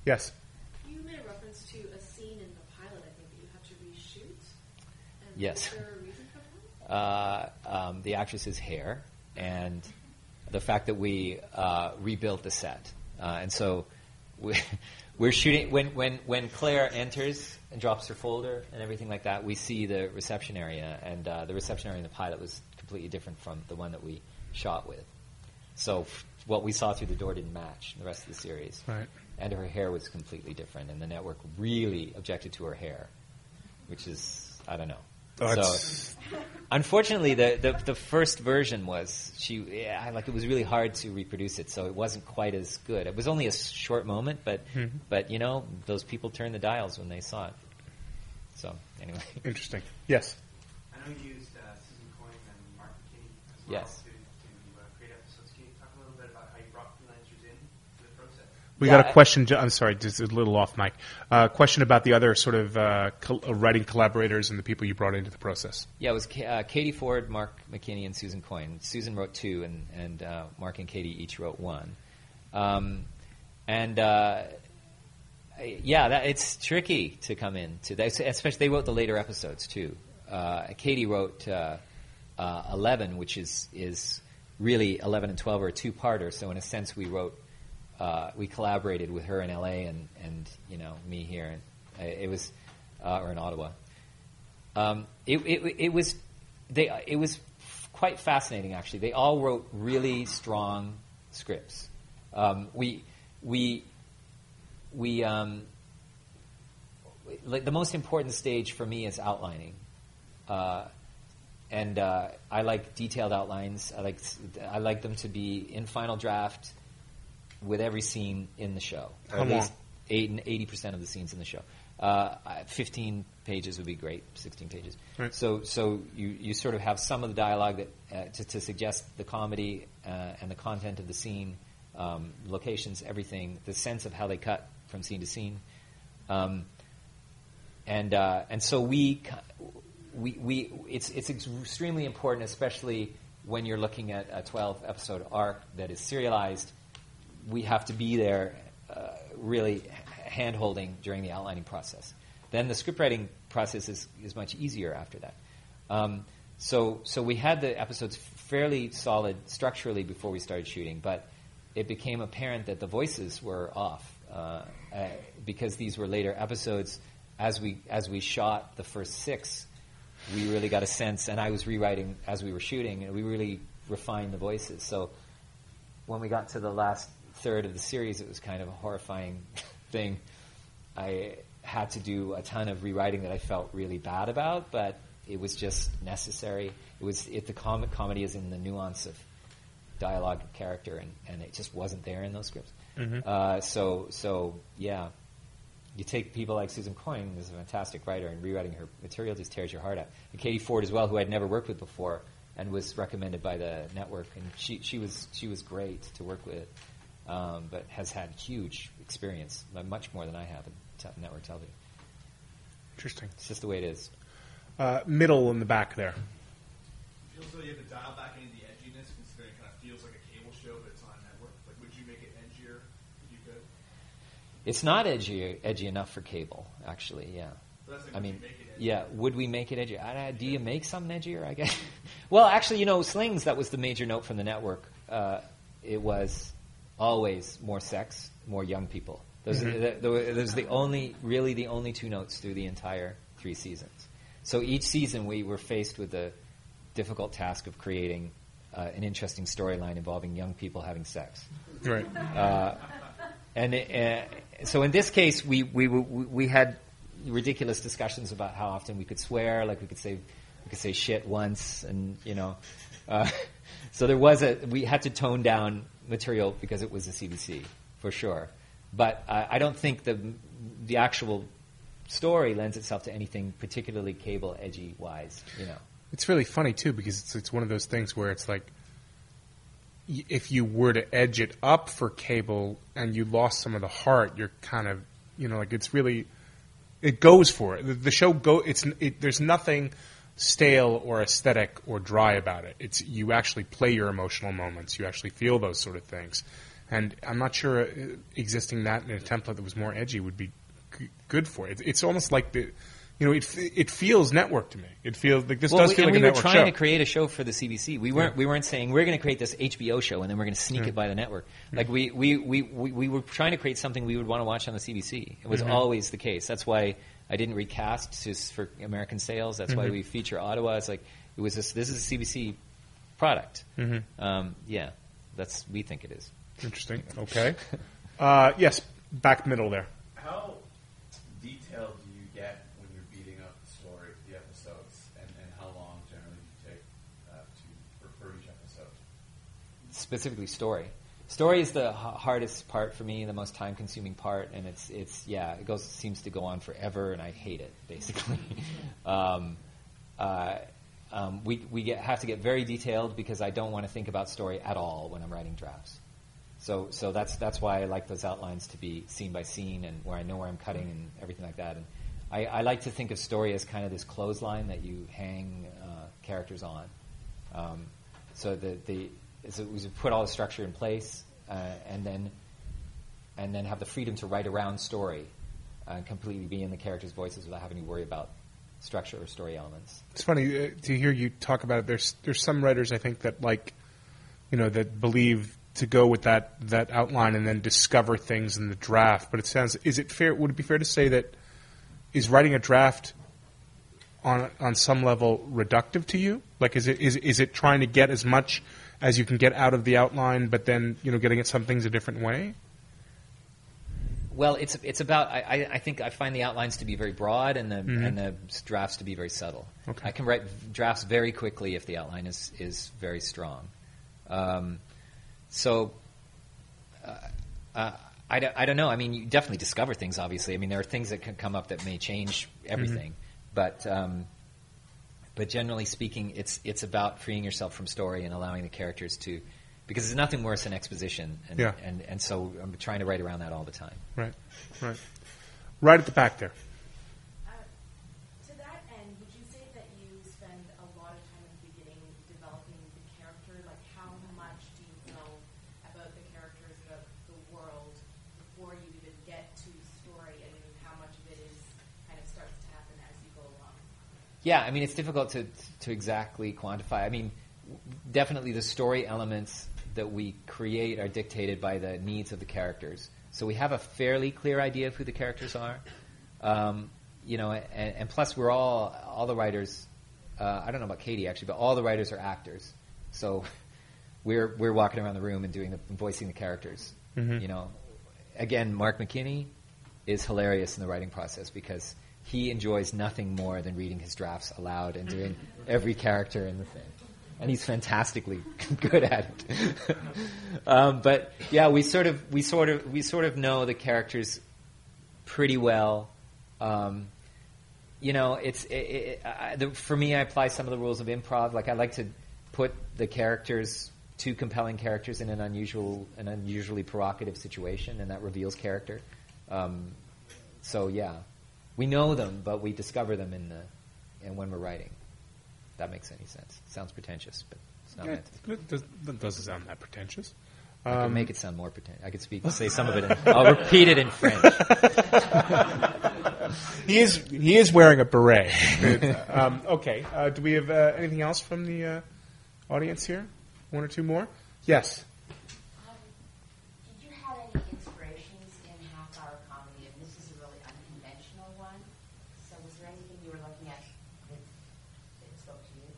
Yes. You made a reference to a scene in the pilot, I think, that you had to reshoot. And Yes. Was there a reason for uh, um, the actress's hair and the fact that we uh, rebuilt the set. Uh, and so we, <laughs> we're shooting when, when, when Claire enters and drops her folder and everything like that. We see the reception area, and uh, the reception area in the pilot was completely different from the one that we shot with. So f- what we saw through the door didn't match the rest of the series. Right. And her hair was completely different, and the network really objected to her hair, which is I don't know. That's- So Unfortunately, the, the the first version was she yeah, like it was really hard to reproduce it, so it wasn't quite as good. It was only a short moment, but but you know those people turned the dials when they saw it. So anyway, Interesting. Yes. I know you used uh, Susan Coyne and Mark McKinney as well Yes. to, to uh, create episodes. Can you talk a little bit about how you brought freelancers in to the process? We Yeah, got a question. I'm sorry, just a little off mic. Uh, question about the other sort of uh, col- uh, writing collaborators and the people you brought into the process. yeah, it was uh, Katie Ford, Mark McKinney, and Susan Coyne. Susan wrote two, and and uh, Mark and Katie each wrote one. Um, and uh, yeah, that, it's tricky to come in to that. Especially they wrote the later episodes too. Uh, Katie wrote uh, uh, eleven, which is is really eleven and twelve are a two parter. So in a sense, we wrote uh, we collaborated with her in L.A. and and you know me here. And it was uh, or in Ottawa. Um, it, it, it was they it was quite fascinating actually. They all wrote really strong scripts. Um, we we we um, like the most important stage for me is outlining, uh, and uh, I like detailed outlines. I like I like them to be in final draft with every scene in the show. Or at least eight eighty percent of the scenes in the show. Uh, Fifteen pages would be great. Sixteen pages. Right. So so you, you sort of have some of the dialogue that uh, to, to suggest the comedy uh, and the content of the scene, um, locations, everything, the sense of how they cut from scene to scene. Um, and uh, and so we, we we it's it's extremely important, especially when you're looking at a 12 episode arc that is serialized. We have to be there, uh, really hand holding during the outlining process. Then the script writing process is is much easier after that. Um, so so we had the episodes fairly solid structurally before we started shooting, but it became apparent that the voices were off uh, uh, because these were later episodes. As we as we shot the first six, we really got a sense, and I was rewriting as we were shooting, and we really refined the voices. So when we got to the last third of the series, it was kind of a horrifying <laughs> thing. I had to do a ton of rewriting that I felt really bad about, but it was just necessary. It was it, the comic comedy is in the nuance of dialogue and character, and, and it just wasn't there in those scripts. Uh, so so yeah, you take people like Susan Coyne, who's a fantastic writer, and rewriting her material just tears your heart out. And Katie Ford as well, who I'd never worked with before, and was recommended by the network, and she she was she was great to work with, um, but has had huge experience, much more than I have in te- network television. Interesting. It's just the way it is. Uh, middle in the back there. feels though you have to dial back into the edginess, considering it kind of feels like a cable show, but it's on a network. Like, would you make it edgier if you could? It's not edgy edgy enough for cable, actually. Yeah. Like, I mean, you make it edgy? yeah. Would we make it edgy? I, I- do you make some edgier? I guess. <laughs> well, actually, you know, Slings. That was the major note from the network. Uh, it was always more sex, more young people. Those, are the, the, those are the only, really, the only two notes through the entire three seasons. So each season, we were faced with the difficult task of creating uh, an interesting storyline involving young people having sex. Right. And uh, so in this case, we, we, we, we had ridiculous discussions about how often we could swear, like we could say, we could say shit once, and you know, uh, <laughs> so there was a, we had to tone down material because it was a CBC, for sure. But I don't think the, the actual story lends itself to anything particularly cable edgy wise, you know. It's really funny too because it's it's one of those things where it's like y- if you were to edge it up for cable and you lost some of the heart, you're kind of you know like it's really it goes for it. The, the show go. It's it, there's nothing stale or aesthetic or dry about it. It's you actually play your emotional moments. You actually feel those sort of things. And I'm not sure uh, existing that in a template that was more edgy would be g- good for it. It's almost like the, you know, it it feels network to me. It feels like this Well, does we, feel like we a were network trying show. to create a show for the CBC. We weren't. Yeah. We weren't saying we're going to create this HBO show and then we're going to sneak hmm. it by the network. Hmm. Like we, we, we, we, we were trying to create something we would want to watch on the CBC. It was mm-hmm. always the case. That's why I didn't recast just for American sales. That's why we feature Ottawa. It's like it was this. This is a CBC product. Um, yeah, that's we think it is. Interesting. <laughs> Okay. Uh, yes, back middle there. How detailed do you get when you're beating up the story, the episodes, and, and how long generally do you take uh, to for, for each episode? specifically story. Story is the h- hardest part for me, the most time-consuming part, and it's it's yeah, it goes seems to go on forever, and I hate it <laughs> basically. um, uh, um, we we get, have to get very detailed because I don't want to think about story at all when I'm writing drafts. So so that's that's why I like those outlines to be scene by scene and where I know where I'm cutting and everything like that. And I, I like to think of story as kind of this clothesline that you hang uh, characters on. Um, so the the so we put all the structure in place, uh, and then and then have the freedom to write around story, uh, and completely be in the characters' voices without having to worry about structure or story elements. It's funny uh, to hear you talk about it. There's there's some writers I think that like, you know, that believe to go with that that outline and then discover things in the draft. But it sounds is it fair? Would it be fair to say that is writing a draft on on some level reductive to you? Like, is it is is it trying to get as much as you can get out of the outline, but then you know getting at some things a different way? Well, it's it's about I, I- think I find the outlines to be very broad and the and the drafts to be very subtle. Okay. I can write drafts very quickly if the outline is is very strong. Um, so uh, uh, I, don't, I don't know. I mean, you definitely discover things. Obviously, I mean there are things that can come up that may change everything, but. Um, but generally speaking, it's it's about freeing yourself from story and allowing the characters to, because there's nothing worse than exposition, and Yeah. and, and so I'm trying to write around that all the time. Right, right, right at the back there. Uh, to that end, would you say that you spend a lot of time at the beginning developing the character? Like, how much do you know about the characters, about the world, before you even get to story, and how much of it is kind of starts to happen as you go along? Yeah, I mean it's difficult to to exactly quantify. I mean, definitely the story elements that we create are dictated by the needs of the characters. So we have a fairly clear idea of who the characters are, um, you know, and, and plus we're all all the writers. Uh, I don't know about Katie actually, but all the writers are actors. So <laughs> we're we're walking around the room and doing the voicing the characters. You know, again, Mark McKinney is hilarious in the writing process because he enjoys nothing more than reading his drafts aloud and doing every character in the thing. And he's fantastically <laughs> good at it. <laughs> um, but yeah, we sort of we sort of we sort of know the characters pretty well. Um, you know, it's it, it, I, the, for me. I apply some of the rules of improv. Like I like to put the characters, two compelling characters, in an unusual, an unusually provocative situation, and that reveals character. Um, so yeah, we know them, but we discover them in the and when we're writing. If that makes any sense. Sounds pretentious, but it's not Yeah, meant to. it does, that doesn't sound that pretentious. I could Um, make it sound more pretentious. I could speak, say some of it. In, <laughs> I'll repeat it in French. <laughs> He is he is wearing a beret. um, okay. Uh, do we have uh, anything else from the uh, audience here? One or two more? Yes. Um, did you have any inspirations in half-hour comedy? And this is a really unconventional one. So, was there anything you were looking at that, that spoke to you?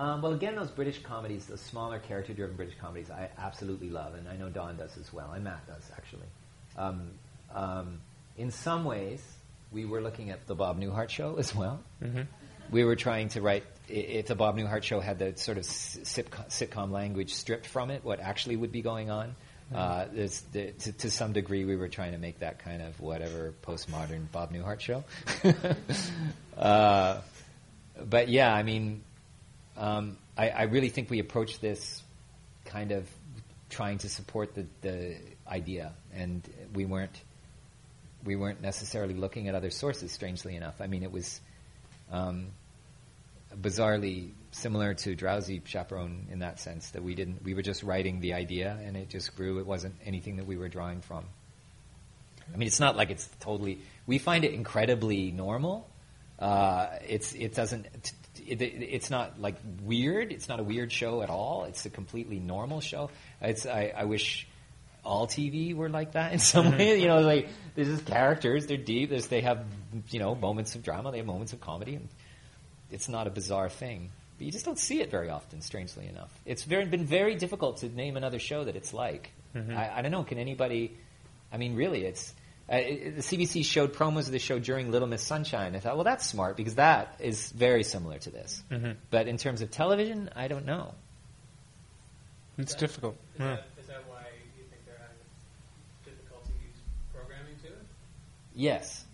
Um, well, again, those British comedies, those smaller character-driven British comedies, I absolutely love, and I know Don does as well, and Matt does actually. Um, um, in some ways, we were looking at the Bob Newhart show as well. We were trying to write if the Bob Newhart show had the sort of sitcom, language stripped from it, what actually would be going on. Uh, there's, the, to, to some degree, we were trying to make that kind of whatever postmodern Bob Newhart show. <laughs> uh, but yeah, I mean, um, I, I really think we approached this kind of trying to support the, the idea, and we weren't we weren't necessarily looking at other sources. Strangely enough, I mean, it was um, bizarrely similar to Drowsy Chaperone in that sense that we didn't. We were just writing the idea, and it just grew. It wasn't anything that we were drawing from. I mean, it's not like it's totally. We find it incredibly normal. Uh, it's it doesn't. It, it's not like weird. It's not a weird show at all. It's a completely normal show. It's I, I wish all TV were like that in some mm-hmm. way. <laughs> You know, like there's just characters. They're deep. There's, they have you know moments of drama. They have moments of comedy. And it's not a bizarre thing. But you just don't see it very often. Strangely enough, it's very, been very difficult to name another show that it's like. Mm-hmm. I, I don't know. Can anybody? I mean, really, it's uh, it, the CBC showed promos of the show during Little Miss Sunshine. I thought, well, that's smart because that is very similar to this. But in terms of television, I don't know. It's difficult. Is, Yeah. that, is that why you think they're having difficulty programming to it? Yes,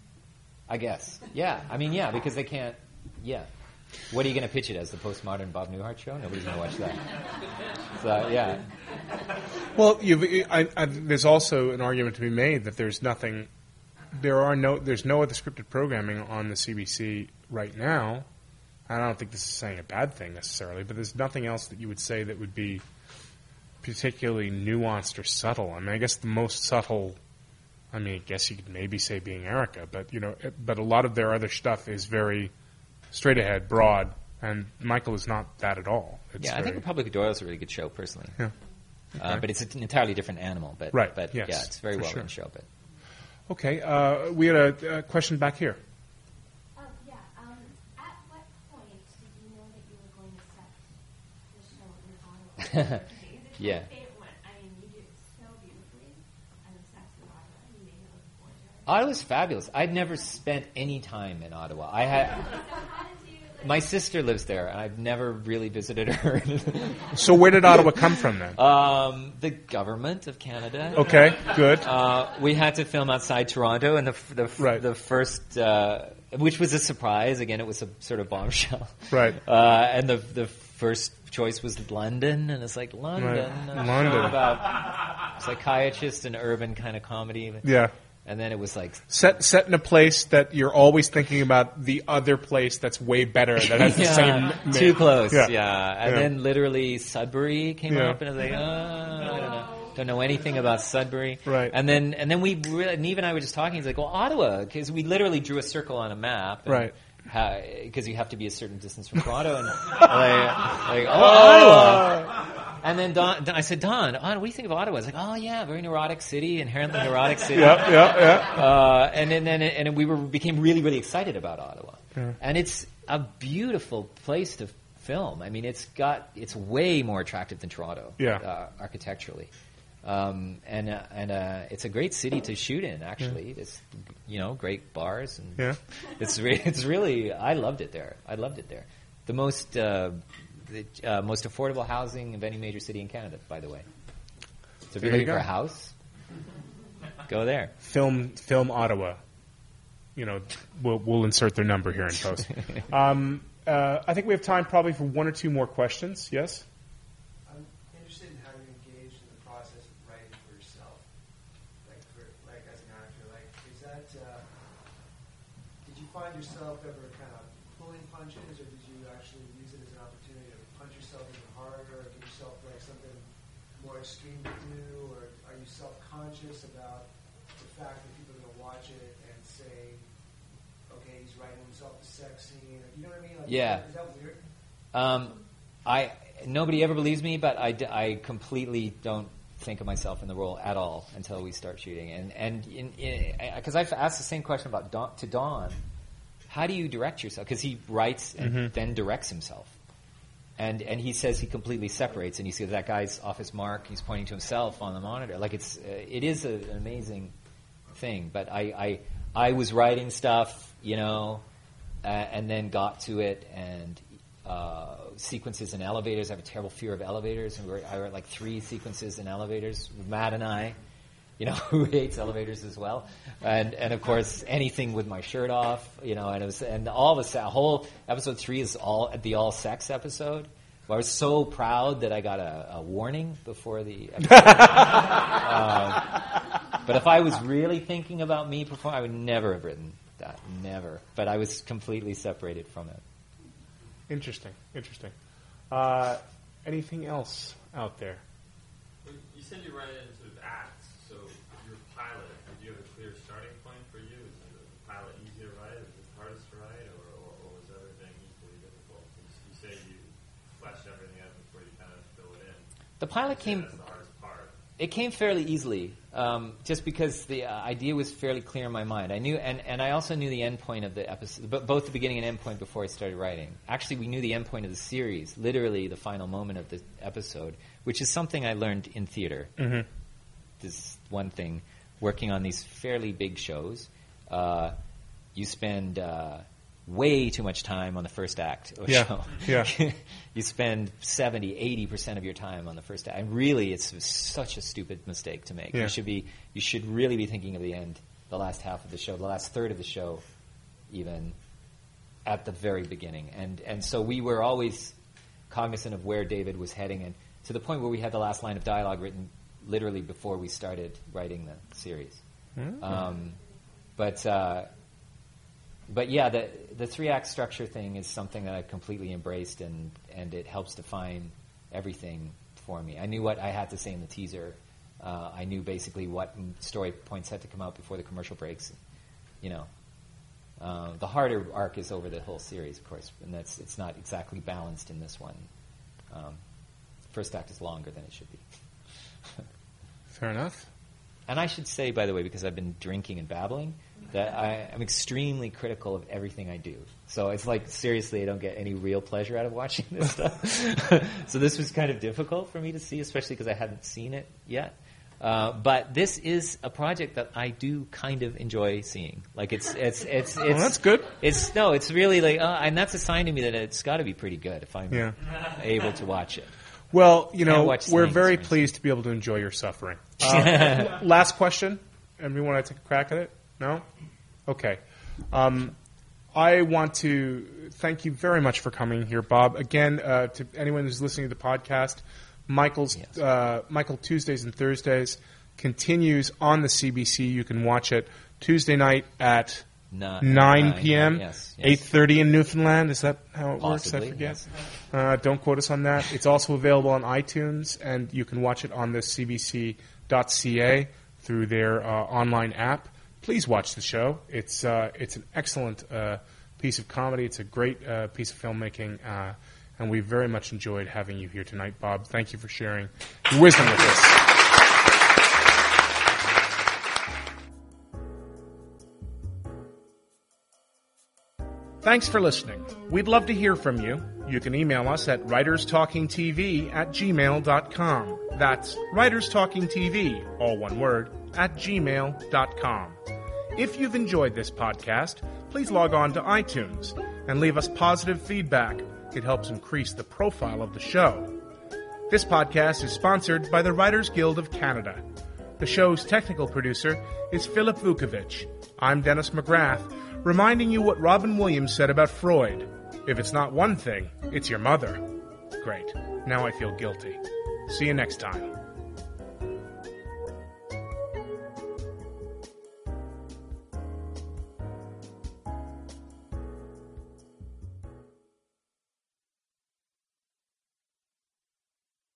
I guess. Yeah, I mean, yeah, because they can't. Yeah. What are you going to pitch it as? The postmodern Bob Newhart show? Nobody's going to watch that. So yeah, Well, I, I, there's also an argument to be made that there's nothing, there are no, there's no other scripted programming on the CBC right now. I don't think this is saying a bad thing necessarily, but there's nothing else that you would say that would be particularly nuanced or subtle. I mean, I guess the most subtle, I mean, I guess you could maybe say being Erica, but you know, but a lot of their other stuff is very straight ahead, broad, and Michael is not that at all. It's yeah. I think Republic of Doyle is a really good show, personally. Yeah. Uh, Okay. but it's an entirely different animal. But Right, But yes, yeah, it's a very well sure. run show. But Okay, uh, we had a, a question back here. Um, yeah, um, at what point did you know that you were going to set the show in Ottawa? <laughs> Is it Yeah. your favorite one? I mean, you do it so beautifully. I'm obsessed with Ottawa. You make it look gorgeous. Ottawa's fabulous. I've never spent any time in Ottawa. I had So how did you, like, my sister lives there, and I've never really visited her. <laughs> So where did Ottawa come from then? um, the government of Canada. Okay, good. Uh, we had to film outside Toronto, and the the, Right. the first, uh, which was a surprise. Again, it was a sort of bombshell. Right. Uh, and the the first choice was London, and it's like London, Right. London. about psychiatrist and urban kind of comedy. Yeah. And then it was like Set set in a place that you're always thinking about the other place that's way better that has the <laughs> same too close. Yeah. Yeah, and Yeah. then literally Sudbury came Yeah. up, and I was like, oh, I don't know, don't know anything about Sudbury. Right. And then and then we really, Niv and I were just talking. He's like, well, Ottawa, because we literally drew a circle on a map. and Right. Because you have to be a certain distance from Toronto, and <laughs> like, like oh, oh! Ottawa. And then Don, Don- I said, Don, Ottawa, what do you think of Ottawa? I was like, oh yeah, very neurotic city, inherently neurotic city. Yeah, yeah, yeah. Uh, and then, then and we were became really really excited about Ottawa, and it's a beautiful place to film. I mean, it's got it's way more attractive than Toronto, Yeah. uh, architecturally, um, and uh, and uh, it's a great city to shoot in. Actually, it's you know great bars and Yeah. <laughs> it's re- it's really I loved it there. I loved it there. The most uh, the uh, most affordable housing of any major city in Canada, by the way. So if There you're you looking for a house, go there. Film film Ottawa. You know, we'll we'll insert their number here in post. <laughs> um, uh, I think we have time probably for one or two more questions. Yes. I'm interested in how you engage in the process of writing for yourself, like for like as an actor. Like, is that uh, did you find yourself ever kind of pulling punches, or did you actually use it as an opportunity to punch yourself even harder, or give yourself like something more extreme to do, or are you self-conscious about the fact that people are going to watch it and say, okay, he's writing himself a sex scene, or, you know what I mean? Like, Yeah. Is that weird? Um, I nobody ever believes me, but I, I completely don't think of myself in the role at all until we start shooting. And and because I've asked the same question about Don, to Don, how do you direct yourself? Because he writes and then directs himself. And and he says he completely separates, and you see that guy's off his mark. He's pointing to himself on the monitor. Like it's uh, it is a, an amazing thing. But I, I I was writing stuff, you know, uh, and then got to it and uh, sequences in elevators. I have a terrible fear of elevators, and we I wrote like three sequences in elevators. Matt and I, you know, <laughs> who hates elevators as well, and and of course anything with my shirt off, you know, and it was and all the whole episode three is all the all sex episode. I was so proud that I got a, a warning before the <laughs> episode. Um, But if I was really thinking about me performing, I would never have written that. Never. But I was completely separated from it. Interesting. Interesting. Uh, anything else out there? Well, You said you write it in sort of acts, so your pilot, did you have a clear starting point for you? Is the pilot easier to write, is it hardest to write, or, or, or was everything equally difficult? You, you say you flesh everything out before you kind of fill it in. The pilot came. That's the hardest part. It came fairly easily, um, just because the uh, idea was fairly clear in my mind. I knew, and, and I also knew the end point of the episode, but both the beginning and end point before I started writing. Actually, we knew the end point of the series, literally the final moment of the episode, which is something I learned in theater. Mhm. This one thing, working on these fairly big shows, uh, you spend uh, way too much time on the first act of Yeah, show. yeah. <laughs> you spend 70, 80% of your time on the first act. And really, it's such a stupid mistake to make. Yeah. You should be, you should really be thinking of the end, the last half of the show, the last third of the show, even at the very beginning. And, and so we were always cognizant of where David was heading and to the point where we had the last line of dialogue written literally before we started writing the series. Mm. Um, but uh, but yeah, the the three act structure thing is something that I've completely embraced, and and it helps define everything for me. I knew what I had to say in the teaser. Uh, I knew basically what story points had to come out before the commercial breaks. You know, uh, the harder arc is over the whole series, of course, and that's it's not exactly balanced in this one. Um, first act is longer than it should be. <laughs> Fair enough. And I should say, by the way, because I've been drinking and babbling, that I, I'm extremely critical of everything I do. So it's like, seriously, I don't get any real pleasure out of watching this stuff. <laughs> so this was kind of difficult for me to see, especially because I hadn't seen it yet. Uh, but this is a project that I do kind of enjoy seeing. Like it's it's it's it's Well, that's good. It's no, it's really like, uh, and that's a sign to me that it's got to be pretty good if I'm Yeah. able to watch it. Well, you know, we're very pleased to be able to enjoy your suffering. Uh, <laughs> last question. And we want to take a crack at it? No? Okay. Um, I want to thank you very much for coming here, Bob. Again, uh, to anyone who's listening to the podcast, Michael's uh, Michael Tuesdays and Thursdays continues on the CBC. You can watch it Tuesday night at Ni- 9 nine, p.m. yes, yes. 8:30 in Newfoundland. Is that how it Possibly, works? I forget. yes. Uh, don't quote us on that. It's also available on iTunes, and you can watch it on the CBC.ca through their uh, online app. Please watch the show. It's uh, it's an excellent uh, piece of comedy. It's a great uh, piece of filmmaking, uh, and we very much enjoyed having you here tonight, Bob. Thank you for sharing your wisdom with us. Thanks for listening. We'd love to hear from you. You can email us at writerstalkingtv at gmail.com. That's writerstalkingtv, all one word, at gmail.com. If you've enjoyed this podcast, please log on to iTunes and leave us positive feedback. It helps increase the profile of the show. This podcast is sponsored by the Writers Guild of Canada. The show's technical producer is Philip Vukovic. I'm Denis McGrath, reminding you what Robin Williams said about Freud. If it's not one thing, it's your mother. Great. Now I feel guilty. See you next time.